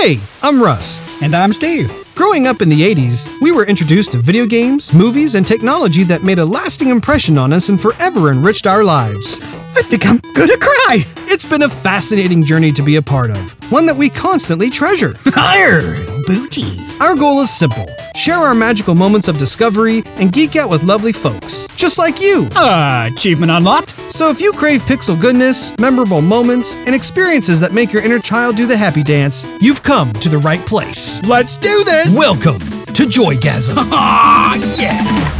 Hey, I'm Russ. And I'm Steve. Growing up in the 80s, we were introduced to video games, movies, and technology that made a lasting impression on us and forever enriched our lives. I think I'm gonna cry. It's been a fascinating journey to be a part of, one that we constantly treasure. Higher, booty. Our goal is simple share our magical moments of discovery and geek out with lovely folks, just like you. Uh, achievement unlocked. So if you crave pixel goodness, memorable moments, and experiences that make your inner child do the happy dance, you've come to the right place. Let's do this. Welcome to Joygasm. Ah, yeah.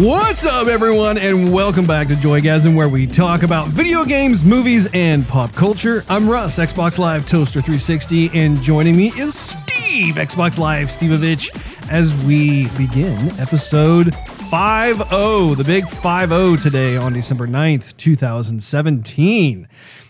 What's up, everyone, and welcome back to Joygasm, where we talk about video games, movies, and pop culture. I'm Russ, Xbox Live Toaster 360, and joining me is Steve, Xbox Live Stevovich, as we begin episode 5 the big 5 today on December 9th, 2017.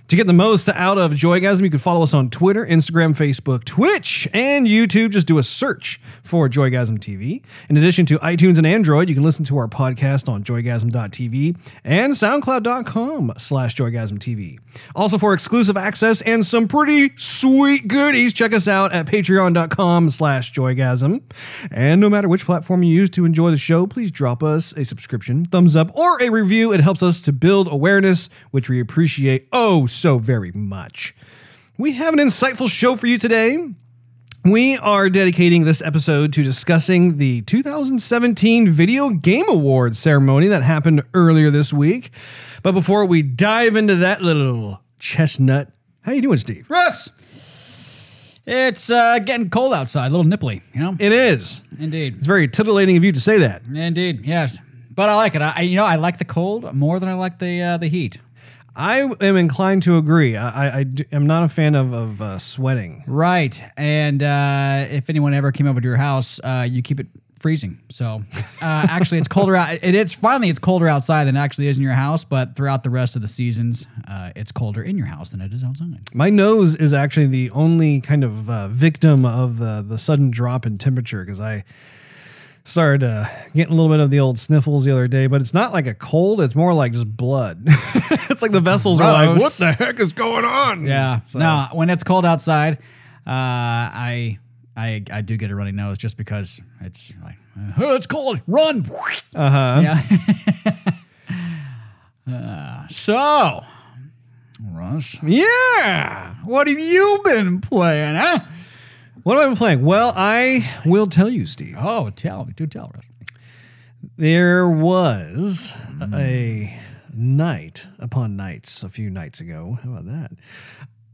To get the most out of Joygasm, you can follow us on Twitter, Instagram, Facebook, Twitch, and YouTube. Just do a search for Joygasm TV. In addition to iTunes and Android, you can listen to our podcast on joygasm.tv and soundcloud.com slash joygasmtv. Also, for exclusive access and some pretty sweet goodies, check us out at patreon.com slash joygasm. And no matter which platform you use to enjoy the show, please drop us a subscription, thumbs up, or a review. It helps us to build awareness, which we appreciate oh so very much. We have an insightful show for you today. We are dedicating this episode to discussing the 2017 Video Game Awards ceremony that happened earlier this week. But before we dive into that little chestnut, how you doing, Steve? Russ. It's uh, getting cold outside, a little nipply, you know? It is. Indeed. It's very titillating of you to say that. Indeed, yes. But I like it. I, you know, I like the cold more than I like the uh, the heat. I am inclined to agree. I am not a fan of, of uh, sweating. Right. And uh, if anyone ever came over to your house, uh, you keep it freezing. So uh, actually, it's colder out. It is finally it's colder outside than it actually is in your house. But throughout the rest of the seasons, uh, it's colder in your house than it is outside. My nose is actually the only kind of uh, victim of the the sudden drop in temperature because I started uh, getting a little bit of the old sniffles the other day, but it's not like a cold. It's more like just blood. it's like the vessels are like, what the heck is going on? Yeah. So- No, when it's cold outside, uh, I. I, I do get a runny nose just because it's like oh, it's cold. Run. Uh huh. Yeah. Uh, so, Russ, Yeah. what have you been playing, huh? What have I been playing? Well, I will tell you, Steve. Oh, tell me. Do tell, Russ. There was hmm. a night upon nights a few nights ago. How about that?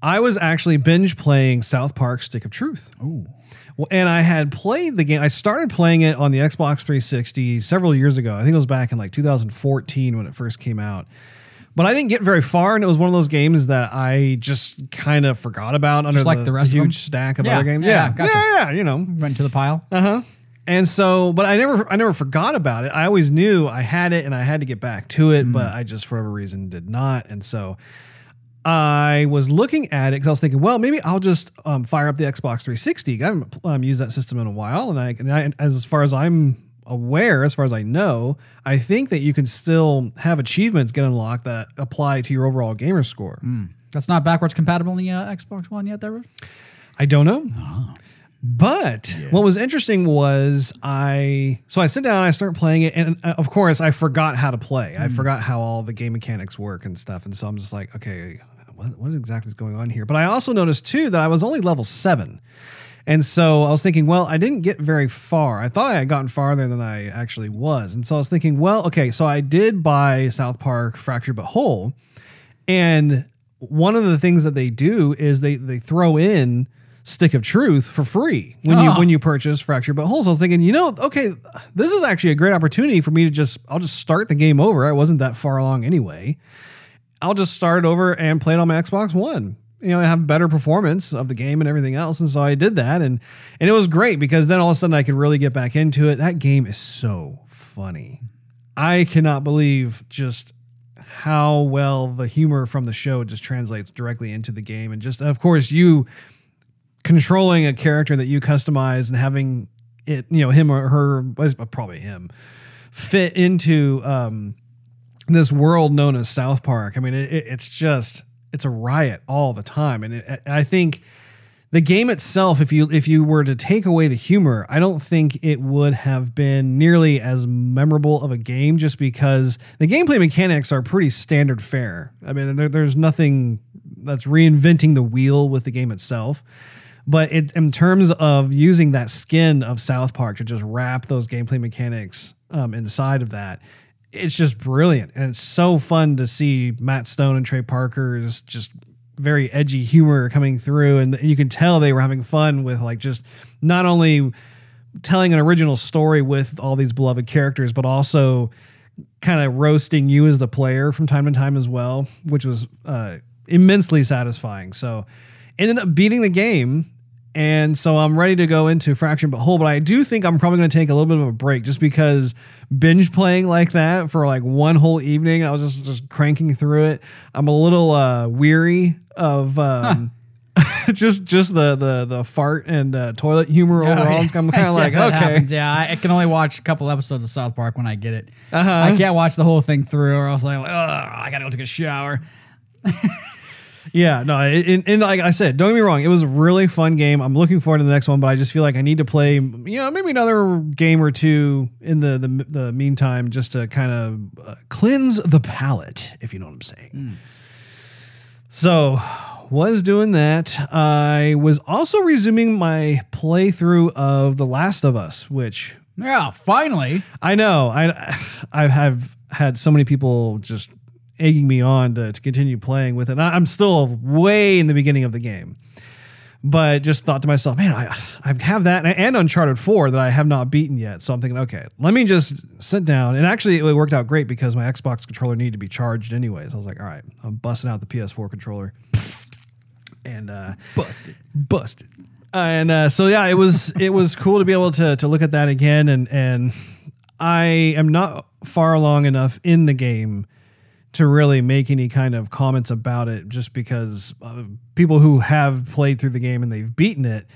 I was actually binge playing South Park Stick of Truth. Well, and I had played the game. I started playing it on the Xbox 360 several years ago. I think it was back in like 2014 when it first came out. But I didn't get very far, and it was one of those games that I just kind of forgot about under like the rest of huge them? stack of Yeah, other games. yeah, Yeah, gotcha. yeah, yeah, you know. Went to the pile. Uh huh. And so, but I never, I never forgot about it. I always knew I had it, and I had to get back to it, but I just for whatever reason did not. And so, I was looking at it because I was thinking, well, maybe I'll just um, fire up the Xbox 360. I haven't um, used that system in a while, and I, and I, as far as I'm aware, as far as I know, I think that you can still have achievements get unlocked that apply to your overall gamer score. That's not backwards compatible in the uh, Xbox One yet, there, I don't know. But what was interesting was I so I sit down I start playing it and uh, of course I forgot how to play. I forgot how all the game mechanics work and stuff and so I'm just like okay what, what exactly is going on here? But I also noticed too that I was only level 7. And so I was thinking, well, I didn't get very far. I thought I had gotten farther than I actually was. And so I was thinking, well, okay, so I did buy South Park Fractured But Whole. And one of the things that they do is they they throw in Stick of Truth for free when you Oh. when you purchase Fractured But Whole. So I was thinking, you know, okay, this is actually a great opportunity for me to just I'll just start the game over. I wasn't that far along anyway. I'll just start over and play it on my Xbox One. You know, have better performance of the game and everything else. And so I did that and and it was great because then all of a sudden I could really get back into it. That game is so funny. I cannot believe just how well the humor from the show just translates directly into the game, and just of course you controlling a character that you customize and having it, you know, him or her, probably him, fit into um, this world known as South Park. I mean, it, it's just it's a riot all the time, and it, I think the game itself, if you if you were to take away the humor, I don't think it would have been nearly as memorable of a game, just because the gameplay mechanics are pretty standard fare. I mean, there, there's nothing that's reinventing the wheel with the game itself. But it, in terms of using that skin of South Park to just wrap those gameplay mechanics um, inside of that, it's just brilliant. And it's so fun to see Matt Stone and Trey Parker's just very edgy humor coming through. And you can tell they were having fun with like just not only telling an original story with all these beloved characters, but also kind of roasting you as the player from time to time as well, which was uh, immensely satisfying. So ended up beating the game and so I'm ready to go into Fractured but Whole, but I do think I'm probably going to take a little bit of a break just because binge playing like that for like one whole evening, I was just, just cranking through it. I'm a little uh, weary of um, just just the the the fart and uh, toilet humor overall. Oh, yeah. I'm kind of like, yeah, okay. Happens. Yeah, I can only watch a couple episodes of South Park when I get it. Uh-huh. I can't watch the whole thing through or else like, I gotta go take a shower. Yeah, no, and, and, like I said, don't get me wrong, it was a really fun game. I'm looking forward to the next one, but I just feel like I need to play, you know, maybe another game or two in the the, the meantime, just to kind of uh, cleanse the palate, if you know what I'm saying. Mm. So, was doing that. I was also resuming my playthrough of The Last of Us, which yeah, finally. I know. I I have had so many people just egging me on to, to continue playing with it. And I'm still way in the beginning of the game, but just thought to myself, man, I, I have that and Uncharted 4 that I have not beaten yet. So I'm thinking, okay, let me just sit down. And actually, it worked out great because my Xbox controller needed to be charged anyways. I was like, all right, I'm busting out the PS4 controller and uh, busted, busted. Uh, and uh, so yeah, it was it was cool to be able to to look at that again, and and I am not far along enough in the game to really make any kind of comments about it just because uh, people who have played through the game and they've beaten it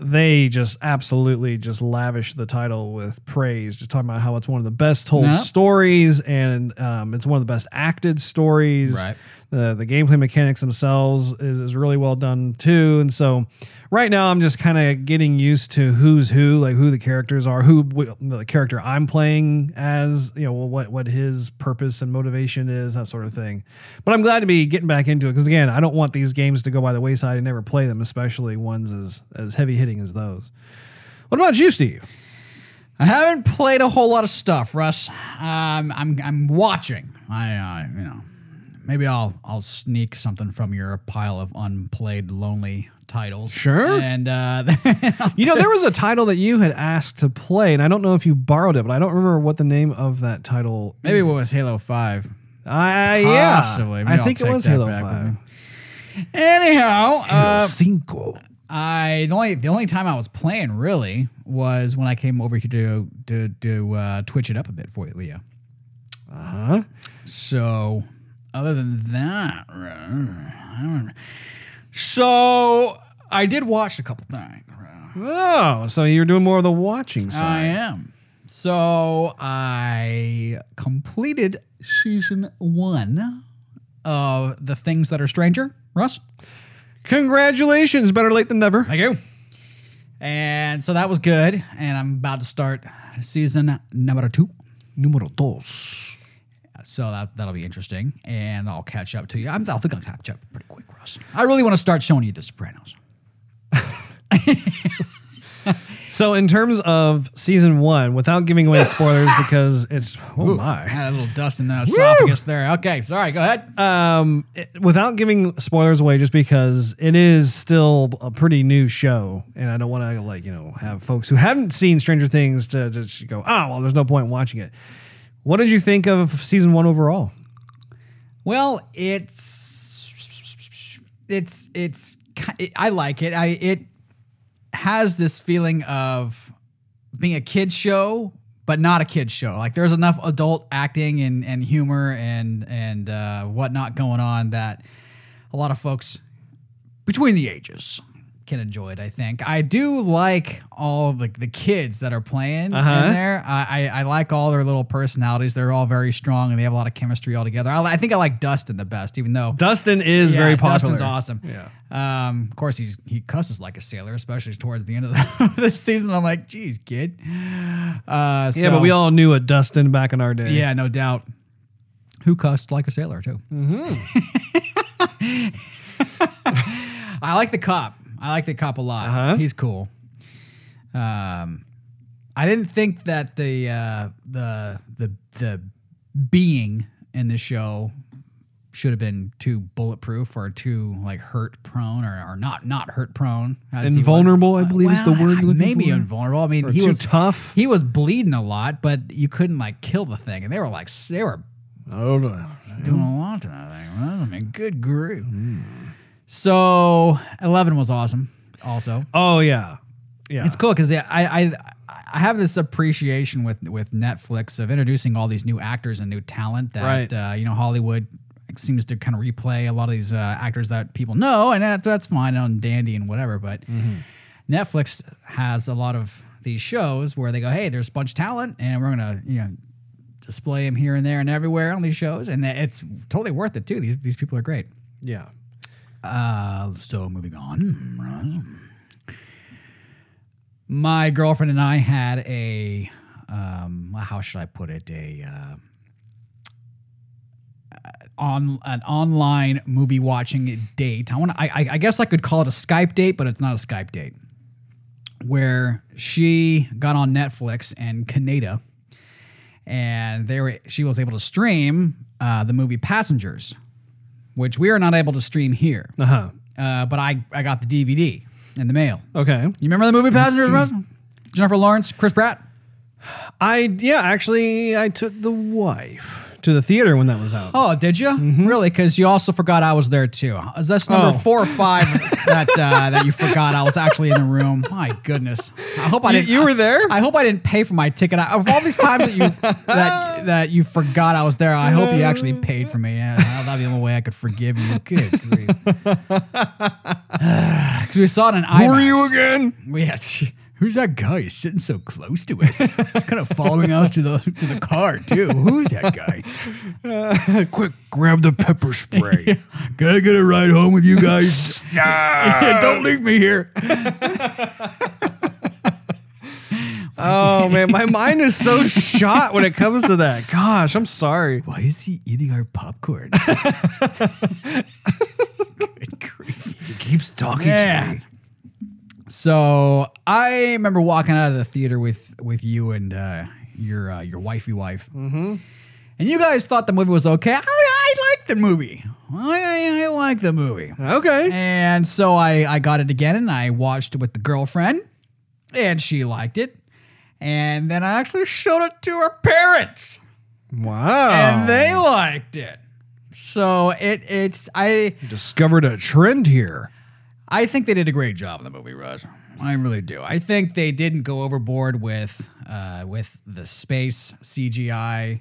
they just absolutely just lavish the title with praise. Just talking about how it's one of the best told stories and um, it's one of the best acted stories. Right the the gameplay mechanics themselves is, is really well done too. And so right now I'm just kind of getting used to who's who, like who the characters are, who the character I'm playing as, you know, what what his purpose and motivation is, that sort of thing. But I'm glad to be getting back into it because again, I don't want these games to go by the wayside and never play them, especially ones as as heavy hitting as those. What about you, Steve? I haven't played a whole lot of stuff, Russ. Um, I'm I'm watching. I uh, you know maybe I'll I'll sneak something from your pile of unplayed lonely titles. Sure. And uh, you know, there was a title that you had asked to play, and I don't know if you borrowed it, but I don't remember what the name of that title. Maybe it was Halo Five. Uh, yeah, Possibly. I think it was Halo Five. Anyhow, uh, Cinco. I the only the only time I was playing really was when I came over here to to to uh, twitch it up a bit for you. Uh huh. So other than that, so I did watch a couple things. Oh, so you're doing more of the watching side. I am. So I completed season one of The Things That Are Stranger. Russ? Congratulations. Better late than never. Thank you. And so that was good. And I'm about to start season number two. Numero dos. So that that'll be interesting, and I'll catch up to you. I'm, I think I'll catch up pretty quick, Russ. I really want to start showing you The Sopranos. so, in terms of season one, without giving away spoilers, because it's oh Ooh, my, had a little dust in the esophagus there. Okay, sorry, go ahead. Um, it, without giving spoilers away, just because it is still a pretty new show, and I don't want to like you know have folks who haven't seen Stranger Things to just go, oh well, there's no point in watching it. What did you think of season one overall? Well, it's it's it's it, I like it. I it has this feeling of being a kid show, but not a kids show. Like there's enough adult acting and and humor and and uh, whatnot going on that a lot of folks between the ages can enjoy it. I think I do like all the, the kids that are playing Uh-huh. in there. I, I I like all their little personalities. They're all very strong and they have a lot of chemistry all together. I, I think I like Dustin the best, even though Dustin is yeah, very popular. Dustin's awesome. Yeah. Um, of course, he's he cusses like a sailor, especially towards the end of the, this season. I'm like, geez, kid. Uh, Yeah, but we all knew a Dustin back in our day. yeah, no doubt. Who cussed like a sailor too? I like the cop. I like the cop a lot. Uh-huh. He's cool. Um, I didn't think that the uh, the the the being in the show should have been too bulletproof or too like hurt prone or, or not not hurt prone. Invulnerable, I believe is the word Maybe for. invulnerable. I mean, Or he was tough. He was bleeding a lot, but you couldn't like kill the thing, and they were like they were Oh, doing a lot to that thing. I mean, good grief. So eleven was awesome. Also, oh yeah. Yeah. it's cool because I, I I have this appreciation with with Netflix of introducing all these new actors and new talent that Right. uh, you know Hollywood seems to kind of replay a lot of these uh, actors that people know, and that, that's fine on Dandy and whatever. But Netflix has a lot of these shows where they go, "Hey, there's a bunch of talent, and we're gonna you know." Display them here and there and everywhere on these shows, and it's totally worth it too. These these people are great. yeah. Uh, so moving on. My girlfriend and I had a, um, how should I put it? A uh, on an online movie watching date. I want. I, I- guess I could call it a Skype date, but it's not a Skype date. Where she got on Netflix and Canada, and they were she was able to stream uh, the movie Passengers, which we are not able to stream here. Uh huh. Uh, but I, I got the DVD in the mail. Okay. You remember the movie Passengers, Russ? Jennifer Lawrence, Chris Pratt? I yeah. Actually, I took the wife to the theater when that was out. Oh, did you? Really? Because you also forgot I was there too. Is this number Oh. four or five that uh, that you forgot I was actually in the room? My goodness! I hope I You- didn't. you were there? I hope I didn't pay for my ticket. I, of all these times that you that that you forgot I was there, I hope you actually paid for me. Yeah, that'd be the only way I could forgive you. Good grief! Because we saw it in IMAX. Again? We had, who's that guy He's sitting so close to us? He's kind of following us to the to the car too. Who's that guy? Quick, grab the pepper spray. Can I get a ride home with you guys? yeah, Don't leave me here. oh man, my mind is so shot when it comes to that. Gosh, I'm sorry. Why is he eating our popcorn? Good grief. He keeps talking Man. So I remember walking out of the theater with with you and uh, your uh, your wifey wife, mm-hmm. and you guys thought the movie was okay. I, I like the movie. I, I like the movie. Okay. And so I, I got it again and I watched it with the girlfriend and she liked it. And then I actually showed it to her parents Wow. and they liked it. So it it's I discovered a trend here. I think they did a great job in the movie, Russ. I really do. I think they didn't go overboard with uh, with the space CGI,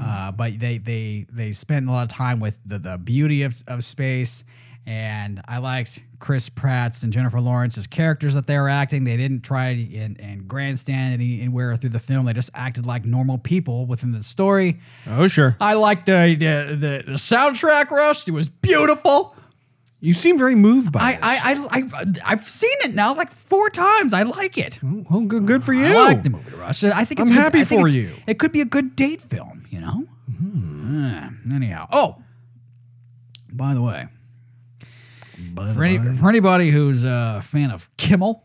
uh, but they they they spent a lot of time with the, the beauty of, of space. And I liked Chris Pratt's and Jennifer Lawrence's characters that they were acting. They didn't try and, and grandstand anywhere through the film. They just acted like normal people within the story. Oh sure. I liked the the, the, the soundtrack, Russ. It was beautiful. You seem very moved by I, this. I, I, I, I've seen it now like four times. I like it. well, good, good for you. I like the movie, Russ. I think it's I'm good- happy I think for it's- you. It could be a good date film, you know. Uh, anyhow, oh, by the way, for, any, for anybody who's a fan of Kimmel,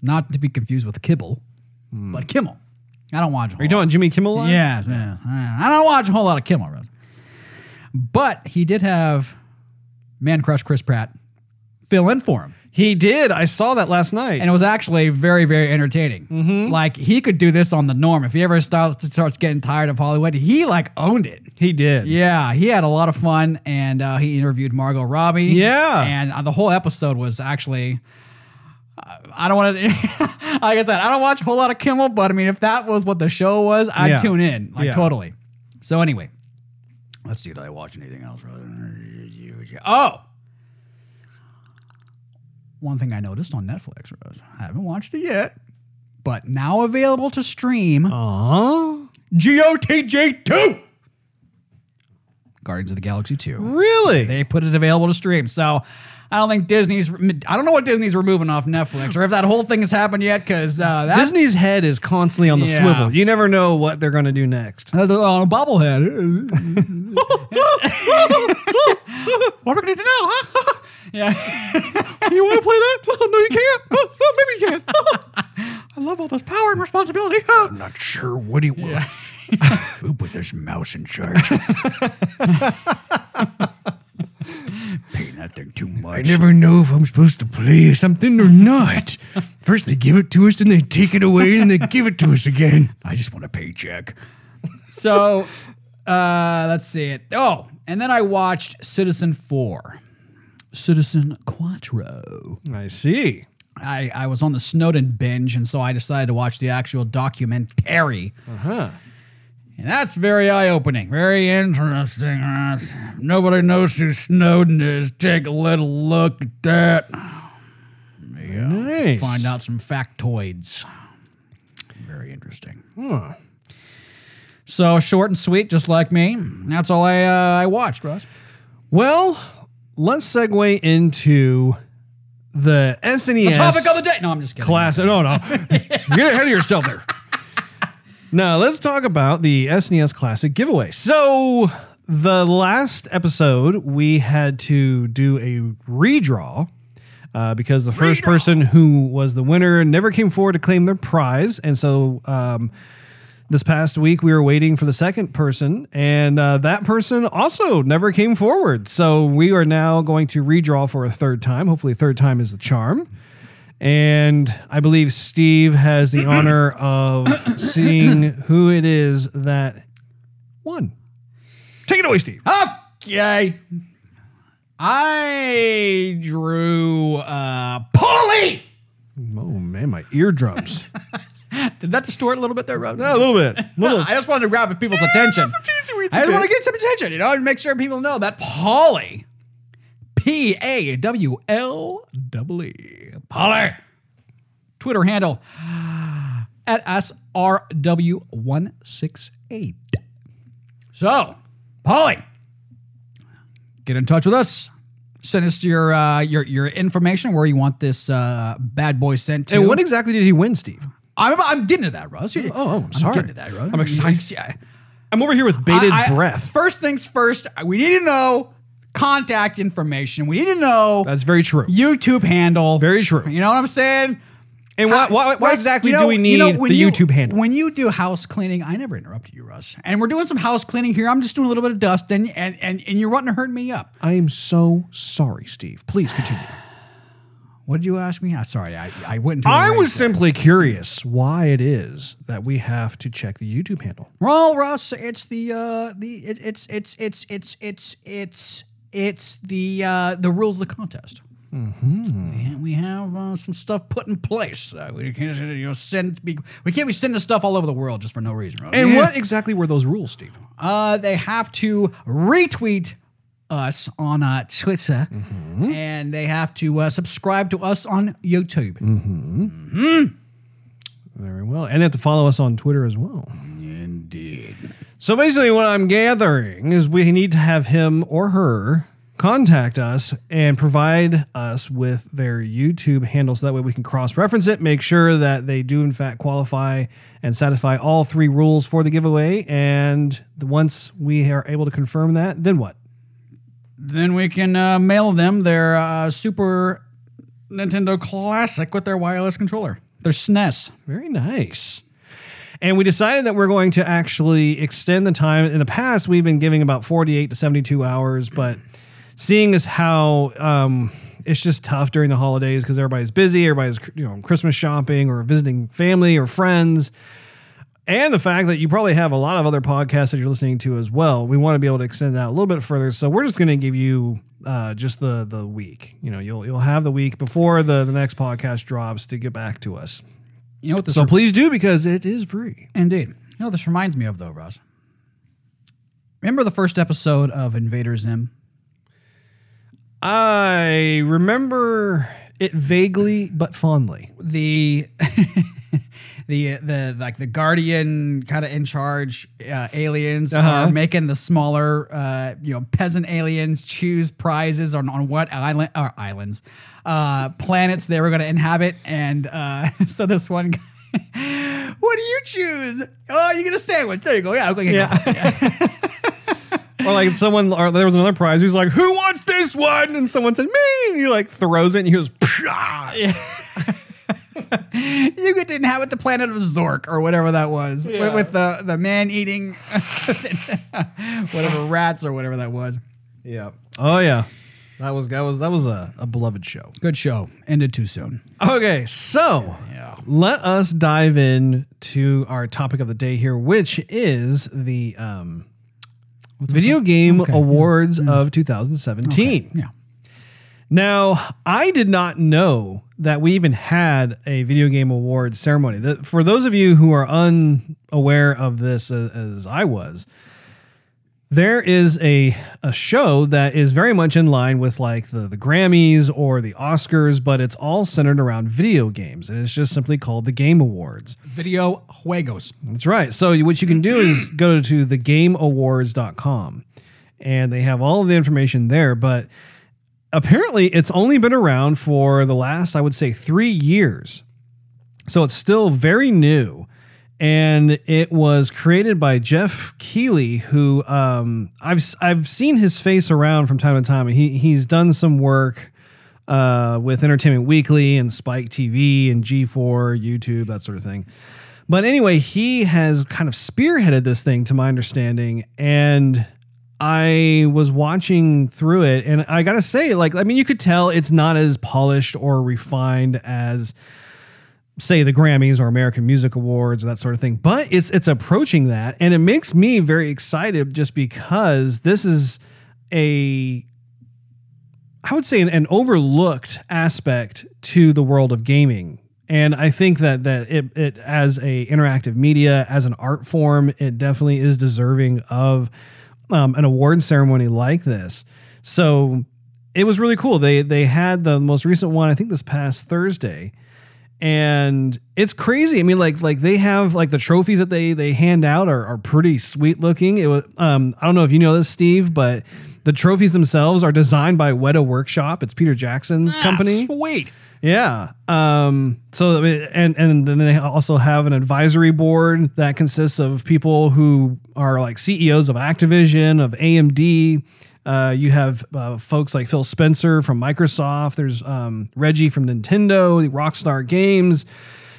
not to be confused with Kibble, but Kimmel. I don't watch. a Hmm. Are you talking Jimmy Kimmel? Live? yeah, yeah. I don't watch a whole lot of Kimmel, Russ. but he did have Man Crush Chris Pratt fill in for him. He did. I saw that last night. and it was actually very very entertaining like he could do this on the norm if he ever starts starts getting tired of hollywood he like owned it he did. yeah he had a lot of fun and uh, he interviewed margot robbie Yeah. and uh, the whole episode was actually uh, I don't want to. like I said, I don't watch a whole lot of Kimmel, but I mean, if that was what the show was, I'd Yeah. tune in like Yeah. totally. So anyway, let's see. Did I watch anything else? Oh, one thing I noticed on Netflix was I haven't watched it yet, but now available to stream. Aw. GOTG two. Guardians of the Galaxy two. Really? They put it available to stream. So I don't think Disney's. I don't know what Disney's removing off Netflix or if that whole thing has happened yet. Because uh, Disney's head is constantly on the Yeah. swivel. You never know what they're going to do next. Uh, the- a bobblehead. what are we going to do now? Huh? yeah. you want to play that? no, you can't. Oh, maybe you can. I love all this power and responsibility. I'm not sure what he will. Who put this mouse in charge? Pay that thing too much. I never know if I'm supposed to play something or not. First they give it to us, then they take it away, and they give it to us again. I just want a paycheck. so, uh, let's see it. Oh, and then I watched Citizen 4. Citizen Quattro. I see. I, I was on the Snowden binge, and so I decided to watch the actual documentary. Uh-huh. And that's very eye opening, very interesting. Uh, nobody knows who Snowden is. Take a little look at that. Nice. Find out some factoids. Very interesting. Huh. So short and sweet, just like me. That's all I uh, I watched, Russ. Well, let's segue into the SNES The topic of the day. No, I'm just kidding. class. No, no, get ahead of yourself there. Now let's talk about the SNES Classic giveaway. So the last episode we had to do a redraw. Uh, because the first person who was the winner never came forward to claim their prize, and so um, this past week we were waiting for the second person and uh, that person also never came forward. So we are now going to redraw for a third time. Hopefully third time is the charm. And i believe steve has the honor of seeing who it is that won. Take it away steve. Okay. I drew uh Polly. oh man my eardrums Did that distort a little bit there, Rob? a little bit little I just wanted to grab people's attention. teensy weensy I just want to get some attention, you know, and make sure people know that Polly, P A W L W E, Polly, Twitter handle at SRW168. So, Polly, get in touch with us. Send us your uh, your your information where you want this uh, bad boy sent to. and what exactly did he win steve I'm, I'm getting to that, Russ. Oh, oh, I'm sorry. I'm getting to that, Russ. I'm excited. Yeah. i'm over here with bated I- I- breath First things first, we need to know contact information. We need to know that's very true YouTube handle. Very true. You know what I'm saying? And why, why, why exactly you know- do we you need know, when the you- YouTube handle? When you do house cleaning, I never interrupted you, Russ. And we're doing some house cleaning here. I'm just doing a little bit of dusting, and and, and you're wanting to hurt me up. I am so sorry, Steve. Please continue. What did you ask me? I'm sorry, I, I went into. I was there. simply curious why it is that we have to check the YouTube handle. Well, Russ, it's the uh the it, it's it's it's it's it's it's it's the uh the rules of the contest. Mm-hmm. And we have uh, some stuff put in place. Uh, we can't you know send be, we can't be sending stuff all over the world just for no reason. Russ. And Yeah. what exactly were those rules, Steve? Uh, they have to retweet us on uh, Twitter, and they have to uh, subscribe to us on YouTube. Very well. And they have to follow us on Twitter as well. Indeed. So basically, what I'm gathering is we need to have him or her contact us and provide us with their YouTube handle so that way we can cross reference it, make sure that they do, in fact, qualify and satisfy all three rules for the giveaway. And once we are able to confirm that, then what? Then we can uh, mail them their uh, Super Nintendo Classic with their wireless controller, their SNES. Very nice. And we decided that we're going to actually extend the time. In the past, we've been giving about 48 to 72 hours, but seeing as how um, it's just tough during the holidays because everybody's busy, everybody's you know Christmas shopping or visiting family or friends. And the fact that you probably have a lot of other podcasts that you're listening to as well. We want to be able to extend that a little bit further. So we're just going to give you uh, just the the week. You know, you'll you'll have the week before the the next podcast drops to get back to us. You know what this So please do because it is free. Indeed. You know what this reminds me of though, Ross? Remember the first episode of Invader Zim? I remember it vaguely but fondly. The the the like the guardian kind of in charge uh, aliens Uh-huh. are making the smaller uh, you know peasant aliens choose prizes on, on what island or islands uh, planets they were going to inhabit and uh, so this one guy what do you choose oh you get a sandwich there you go yeah okay Yeah. or like someone, or there was another prize. Who's like, "Who wants this one?" And someone said, "Me." And he like throws it, and he goes, "Pshaw." you get to inhabit the planet of Zork or whatever that was with, Yeah. with the the man eating whatever rats or whatever that was Yeah. Oh yeah. That was that was that was a, a beloved show. good show ended too soon Okay, so Yeah. let us dive in to our topic of the day here, which is the um, Video Game Awards of 2017. yeah Now, I did not know that we even had a video game awards ceremony. The, for those of you who are unaware of this as, as I was, there is a, a show that is very much in line with like the, the Grammys or the Oscars, but it's all centered around video games. And it's just simply called the Game Awards. video juegos That's right. So what you can do is go to thegameawards.com and they have all of the information there, but apparently it's only been around for the last I would say 3 years. So it's still very new and it was created by Geoff Keighley who um, I've I've seen his face around from time to time. He he's done some work uh, with Entertainment Weekly and Spike TV and G4, YouTube, that sort of thing. But anyway, he has kind of spearheaded this thing, to my understanding. And I was watching through it, and I gotta say, like, I mean, you could tell it's not as polished or refined as, say, the Grammys or American Music Awards, that sort of thing. But it's it's approaching that, and it makes me very excited just because this is a I would say an, an overlooked aspect to the world of gaming. And I think that that it, it as a interactive media, as an art form, it definitely is deserving of um, an award ceremony like this. So it was really cool. They they had the most recent one, I think this past Thursday. And it's crazy. I mean, like like they have like the trophies that they they hand out are, are pretty sweet looking. It was um I don't know if you know this, Steve, but the trophies themselves are designed by Weta Workshop. It's Peter Jackson's company. sweet Yeah. Um, so and and then they also have an advisory board that consists of people who are like CEOs of Activision, of AMD. Uh, you have uh, folks like Phil Spencer from Microsoft. There's um, Reggie from Nintendo, Rockstar Games.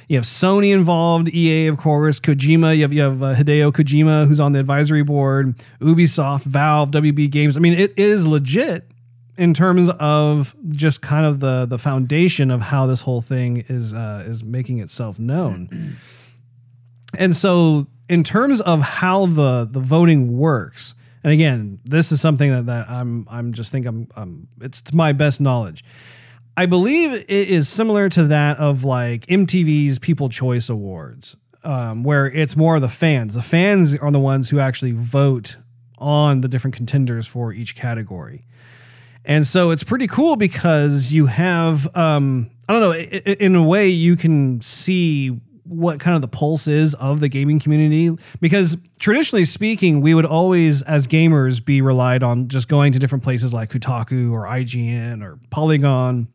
You have Sony involved, EA, of course, Kojima. You have you have uh, Hideo Kojima, who's on the advisory board. Ubisoft, Valve, WB Games. I mean, it is legit in terms of just kind of the the foundation of how this whole thing is uh, is making itself known. And so, in terms of how the the voting works, and again, this is something that, that I'm I'm just think I'm, um it's to my best knowledge. I believe it is similar to that of like MTV's People Choice Awards, um, where it's more of the fans. The fans are the ones who actually vote on the different contenders for each category. And so it's pretty cool because you have, um, I don't know, in a way you can see what kind of the pulse is of the gaming community. Because traditionally speaking, we would always, as gamers, be relied on just going to different places like Kotaku or IGN or Polygon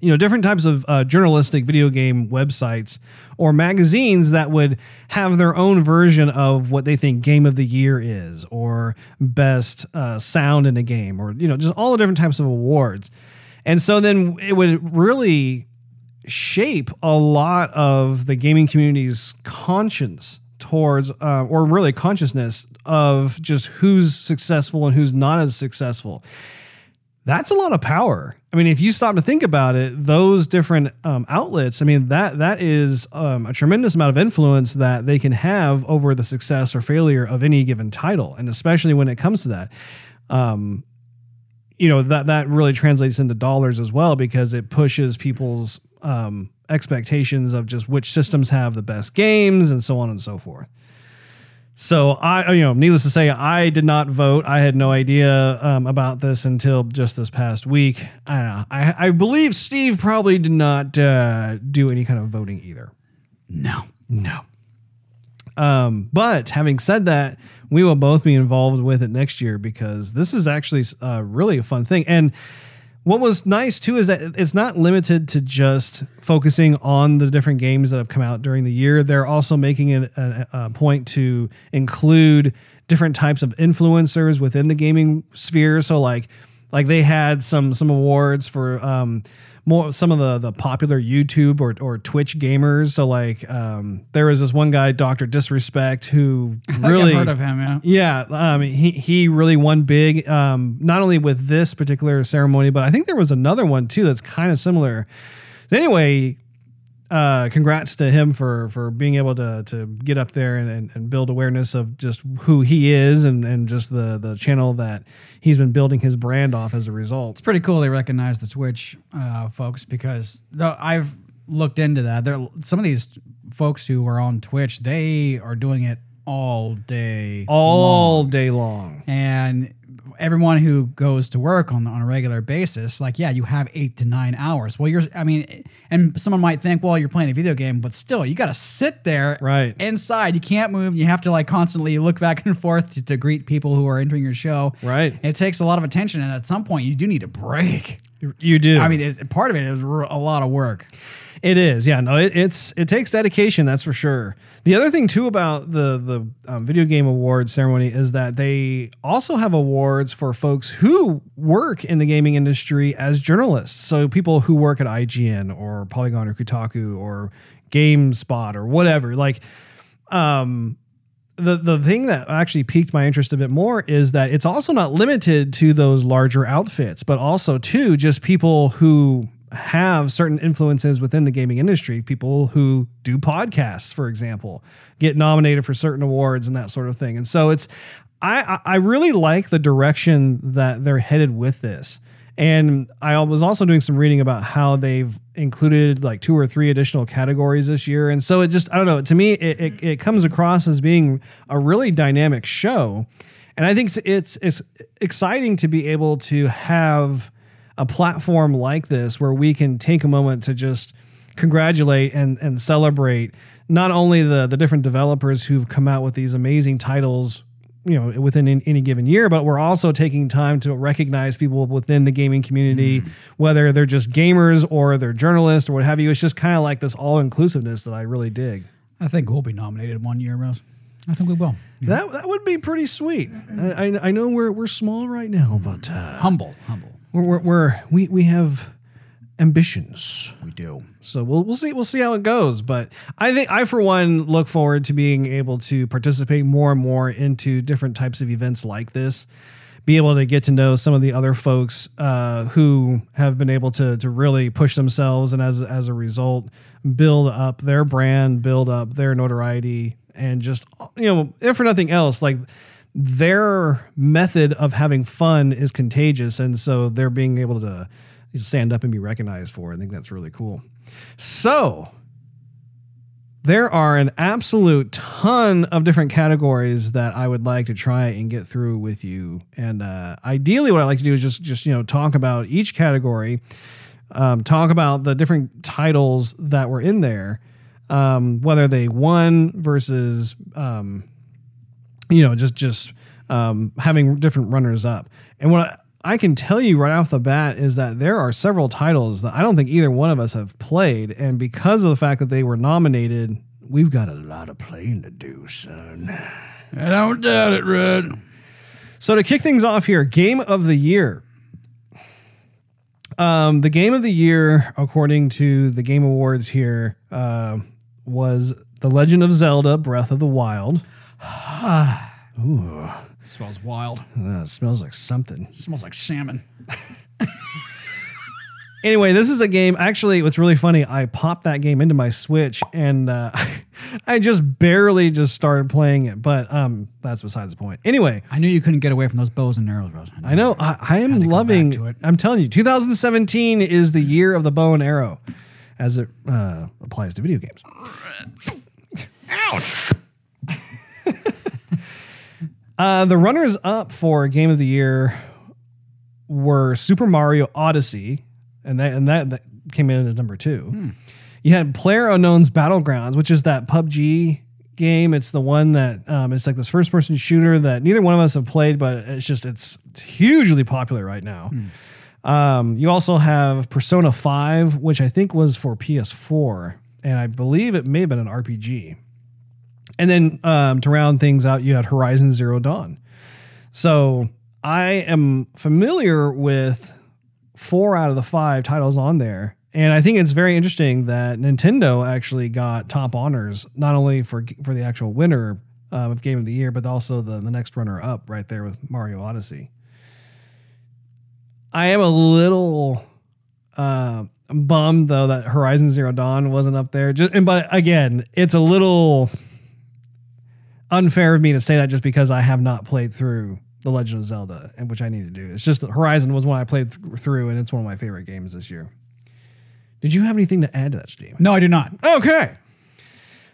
you know different types of uh, journalistic video game websites or magazines that would have their own version of what they think game of the year is or best uh, sound in a game or you know just all the different types of awards. And so then it would really shape a lot of the gaming community's conscience towards uh, or really consciousness of just who's successful and who's not as successful That's a lot of power. I mean, if you stop to think about it, those different um, outlets, I mean, that that is um, a tremendous amount of influence that they can have over the success or failure of any given title, and especially when it comes to that. Um, you know that that really translates into dollars as well because it pushes people's um, expectations of just which systems have the best games and so on and so forth. So I, you know, needless to say, I did not vote. I had no idea um, about this until just this past week. I, I, I believe Steve probably did not uh, do any kind of voting either. No. No. Um, but having said that, we will both be involved with it next year because this is actually uh, really a fun thing. And what was nice too is that it's not limited to just focusing on the different games that have come out during the year. They're also making a, a point to include different types of influencers within the gaming sphere. So like, like they had some some awards for um, more some of the the popular YouTube or, or Twitch gamers. So like um, there was this one guy, Doctor Disrespect, who really I've heard of him, yeah. yeah, um, he he really won big. Um, not only with this particular ceremony, but I think there was another one too that's kind of similar. So anyway, uh, congrats to him for for being able to to get up there and, and, and build awareness of just who he is and and just the the channel that he's been building his brand off as a result. It's pretty cool they recognize the Twitch uh, folks because though I've looked into that. There, some of these folks who are on Twitch, they are doing it all day, All day long. and everyone who goes to work on on a regular basis, like yeah, you have eight to nine hours. Well, you're, I mean, and someone might think, well, you're playing a video game, but still, you got to sit there, Right. inside. You can't move. You have to like constantly look back and forth to, to greet people who are entering your show. Right. And it takes a lot of attention, and at some point, you do need a break. You do. I mean, it, part of it is a lot of work. It is, yeah. No, it, it's it takes dedication, that's for sure. The other thing too about the the um, video game awards ceremony is that they also have awards for folks who work in the gaming industry as journalists. So people who work at IGN or Polygon or Kotaku or GameSpot or whatever. Like, um, the the thing that actually piqued my interest a bit more is that it's also not limited to those larger outfits, but also to just people who have certain influences within the gaming industry. People who do podcasts, for example, get nominated for certain awards and that sort of thing. And so it's I I really like the direction that they're headed with this. And I was also doing some reading about how they've included like two or three additional categories this year. And so it just, I don't know, to me, it, it, mm-hmm. it comes across as being a really dynamic show. And I think it's, it's exciting to be able to have a platform like this where we can take a moment to just congratulate and, and celebrate not only the, the different developers who've come out with these amazing titles you know within any, given year but we're also taking time to recognize people within the gaming community whether they're just gamers or they're journalists or what have you it's just kind of like this all inclusiveness that i really dig I think we'll be nominated one year, Rose. I think we will. that, that would be pretty sweet I, I, I know we're, we're small right now but uh, Humble, humble. We're, we're, we're we, we have ambitions We do. So we'll we'll see we'll see how it goes. But I think I for one look forward to being able to participate more and more into different types of events like this. Be able to get to know some of the other folks uh, who have been able to to really push themselves and as as a result build up their brand, build up their notoriety, and just you know if for nothing else like their method of having fun is contagious, and so they're being able to stand up and be recognized for. It. I think that's really cool. So there are an absolute ton of different categories that I would like to try and get through with you. And uh, ideally, what I like to do is just just you know talk about each category, um, talk about the different titles that were in there, um, whether they won versus um, you know just just um, having different runners up. And what I, I can tell you right off the bat is that there are several titles that I don't think either one of us have played, and because of the fact that they were nominated, we've got a lot of playing to do, son. I don't doubt it, Red. So to kick things off here, game of the year. Um, the game of the year, according to the Game Awards here, uh, was The Legend of Zelda: Breath of the Wild. smells wild. Uh, it smells like something. smells like salmon. anyway, this is a game. Actually, what's really funny, I popped that game into my Switch and uh, I just barely just started playing it. But um, that's besides the point. Anyway, I knew you couldn't get away from those bows and arrows, Rose. I know I, I am loving. it. I'm telling you, 2017 is the year of the bow and arrow, as it uh, applies to video games. Ouch. Uh, the runners up for game of the year were Super Mario Odyssey, and that and that, that came in as number two. You had Player Unknown's Battlegrounds, which is that PUBG game. It's the one that um, it's like this first person shooter that neither one of us have played, but it's just it's hugely popular right now. Um, you also have Persona 5, which I think was for PS4, and I believe it may have been an RPG. And then um, to round things out, you had Horizon Zero Dawn. So I am familiar with four out of the five titles on there. And I think it's very interesting that Nintendo actually got top honors, not only for for the actual winner um, of Game of the Year, but also the, the next runner up right there with Mario Odyssey. I am a little uh, bummed though that Horizon Zero Dawn wasn't up there. Just and but again, it's a little unfair of me to say that just because I have not played through The Legend of Zelda, and which I need to do. It's just that Horizon was one I played th- through, and it's one of my favorite games this year. Did you have anything to add to that, Steve? No, I do not. Okay.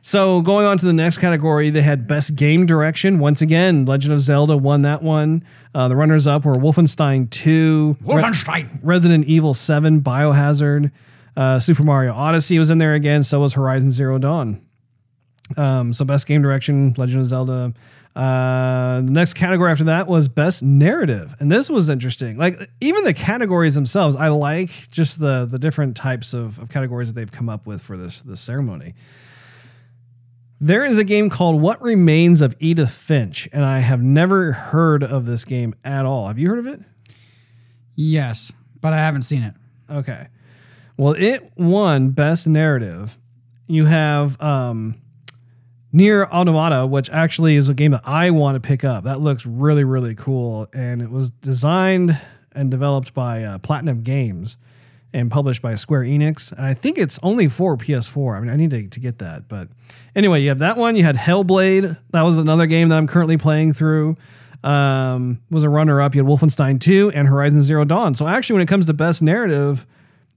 So going on to the next category, they had best game direction. Once again, Legend of Zelda won that one. Uh, the runners up were Wolfenstein 2, Re- Wolfenstein. Resident Evil 7, Biohazard, uh, Super Mario Odyssey was in there again. So was Horizon Zero Dawn. Um, so best game direction, Legend of Zelda. Uh, the next category after that was best narrative, and this was interesting. Like even the categories themselves, I like just the the different types of, of categories that they've come up with for this this ceremony. There is a game called What Remains of Edith Finch, and I have never heard of this game at all. Have you heard of it? Yes, but I haven't seen it. Okay. Well, it won Best Narrative. You have um, NieR Automata, which actually is a game that I want to pick up. That looks really, really cool. And it was designed and developed by uh, Platinum Games and published by Square Enix. And I think it's only for PS4. I mean, I need to, to get that. But anyway, you have that one. You had Hellblade. That was another game that I'm currently playing through. Um, was a runner up. You had Wolfenstein 2 and Horizon Zero Dawn. So actually, when it comes to best narrative,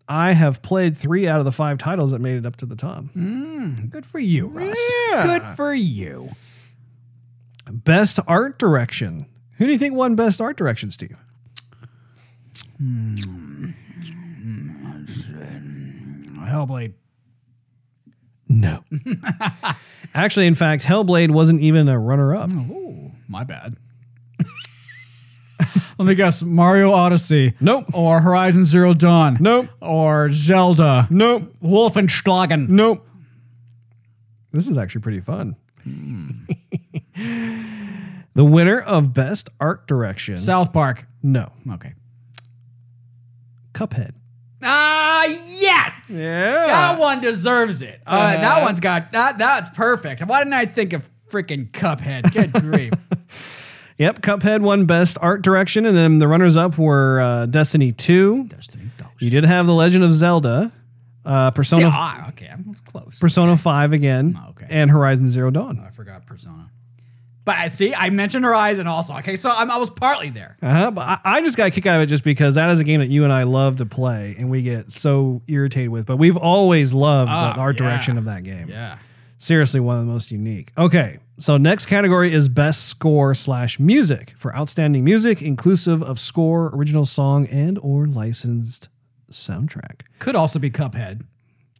I have played three out of the five titles that made it up to the top. Hmm, good for you, Russ. Yeah. Good for you. Best art direction. Who do you think won best art direction, Steve? Hmm. Hellblade. No. Actually, in fact, Hellblade wasn't even a runner up. Oh, my bad. Let me guess Mario Odyssey. Nope. Or Horizon Zero Dawn. Nope. Or Zelda. Nope. Wolfenschlagen. Nope. This is actually pretty fun. the winner of best art direction. South Park. no. Okay. Cuphead. Ah, yes. Yeah. That one deserves it. Uh, Uh-huh. That one's got that. That's perfect. Why didn't I think of freaking Cuphead? Good grief. Yep, Cuphead won Best Art Direction, and then the runners up were uh, Destiny 2. Destiny You did have The Legend of Zelda, uh, Persona, ah, okay, was close. Persona 5 again, Okay. and Horizon Zero Dawn. I forgot Persona. But I see, I mentioned Horizon also. Okay, so I'm, I was partly there. Uh-huh, but I, I just got a kick out of it just because that is a game that you and I love to play, and we get so irritated with. But we've always loved Ah, the art yeah. direction of that game. Yeah. Seriously, one of the most unique. Okay, so next category is best score slash music for outstanding music, inclusive of score, original song, and or licensed soundtrack. Could also be Cuphead.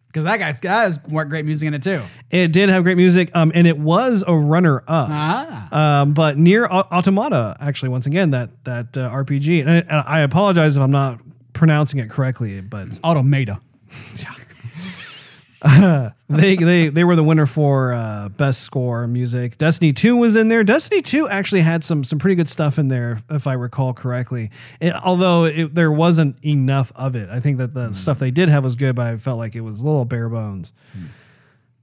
Because that guy's got has great music in it too. It did have great music, um, and it was a runner up. Ah. Um, but NieR Automata, actually, once again, that that uh, RPG, and I, and I apologize if I'm not pronouncing it correctly, but Automata. they they they were the winner for uh, best score music. Destiny Two was in there. Destiny Two actually had some some pretty good stuff in there, if I recall correctly. It, although it, there wasn't enough of it, I think that the stuff they did have was good, but I felt like it was a little bare bones.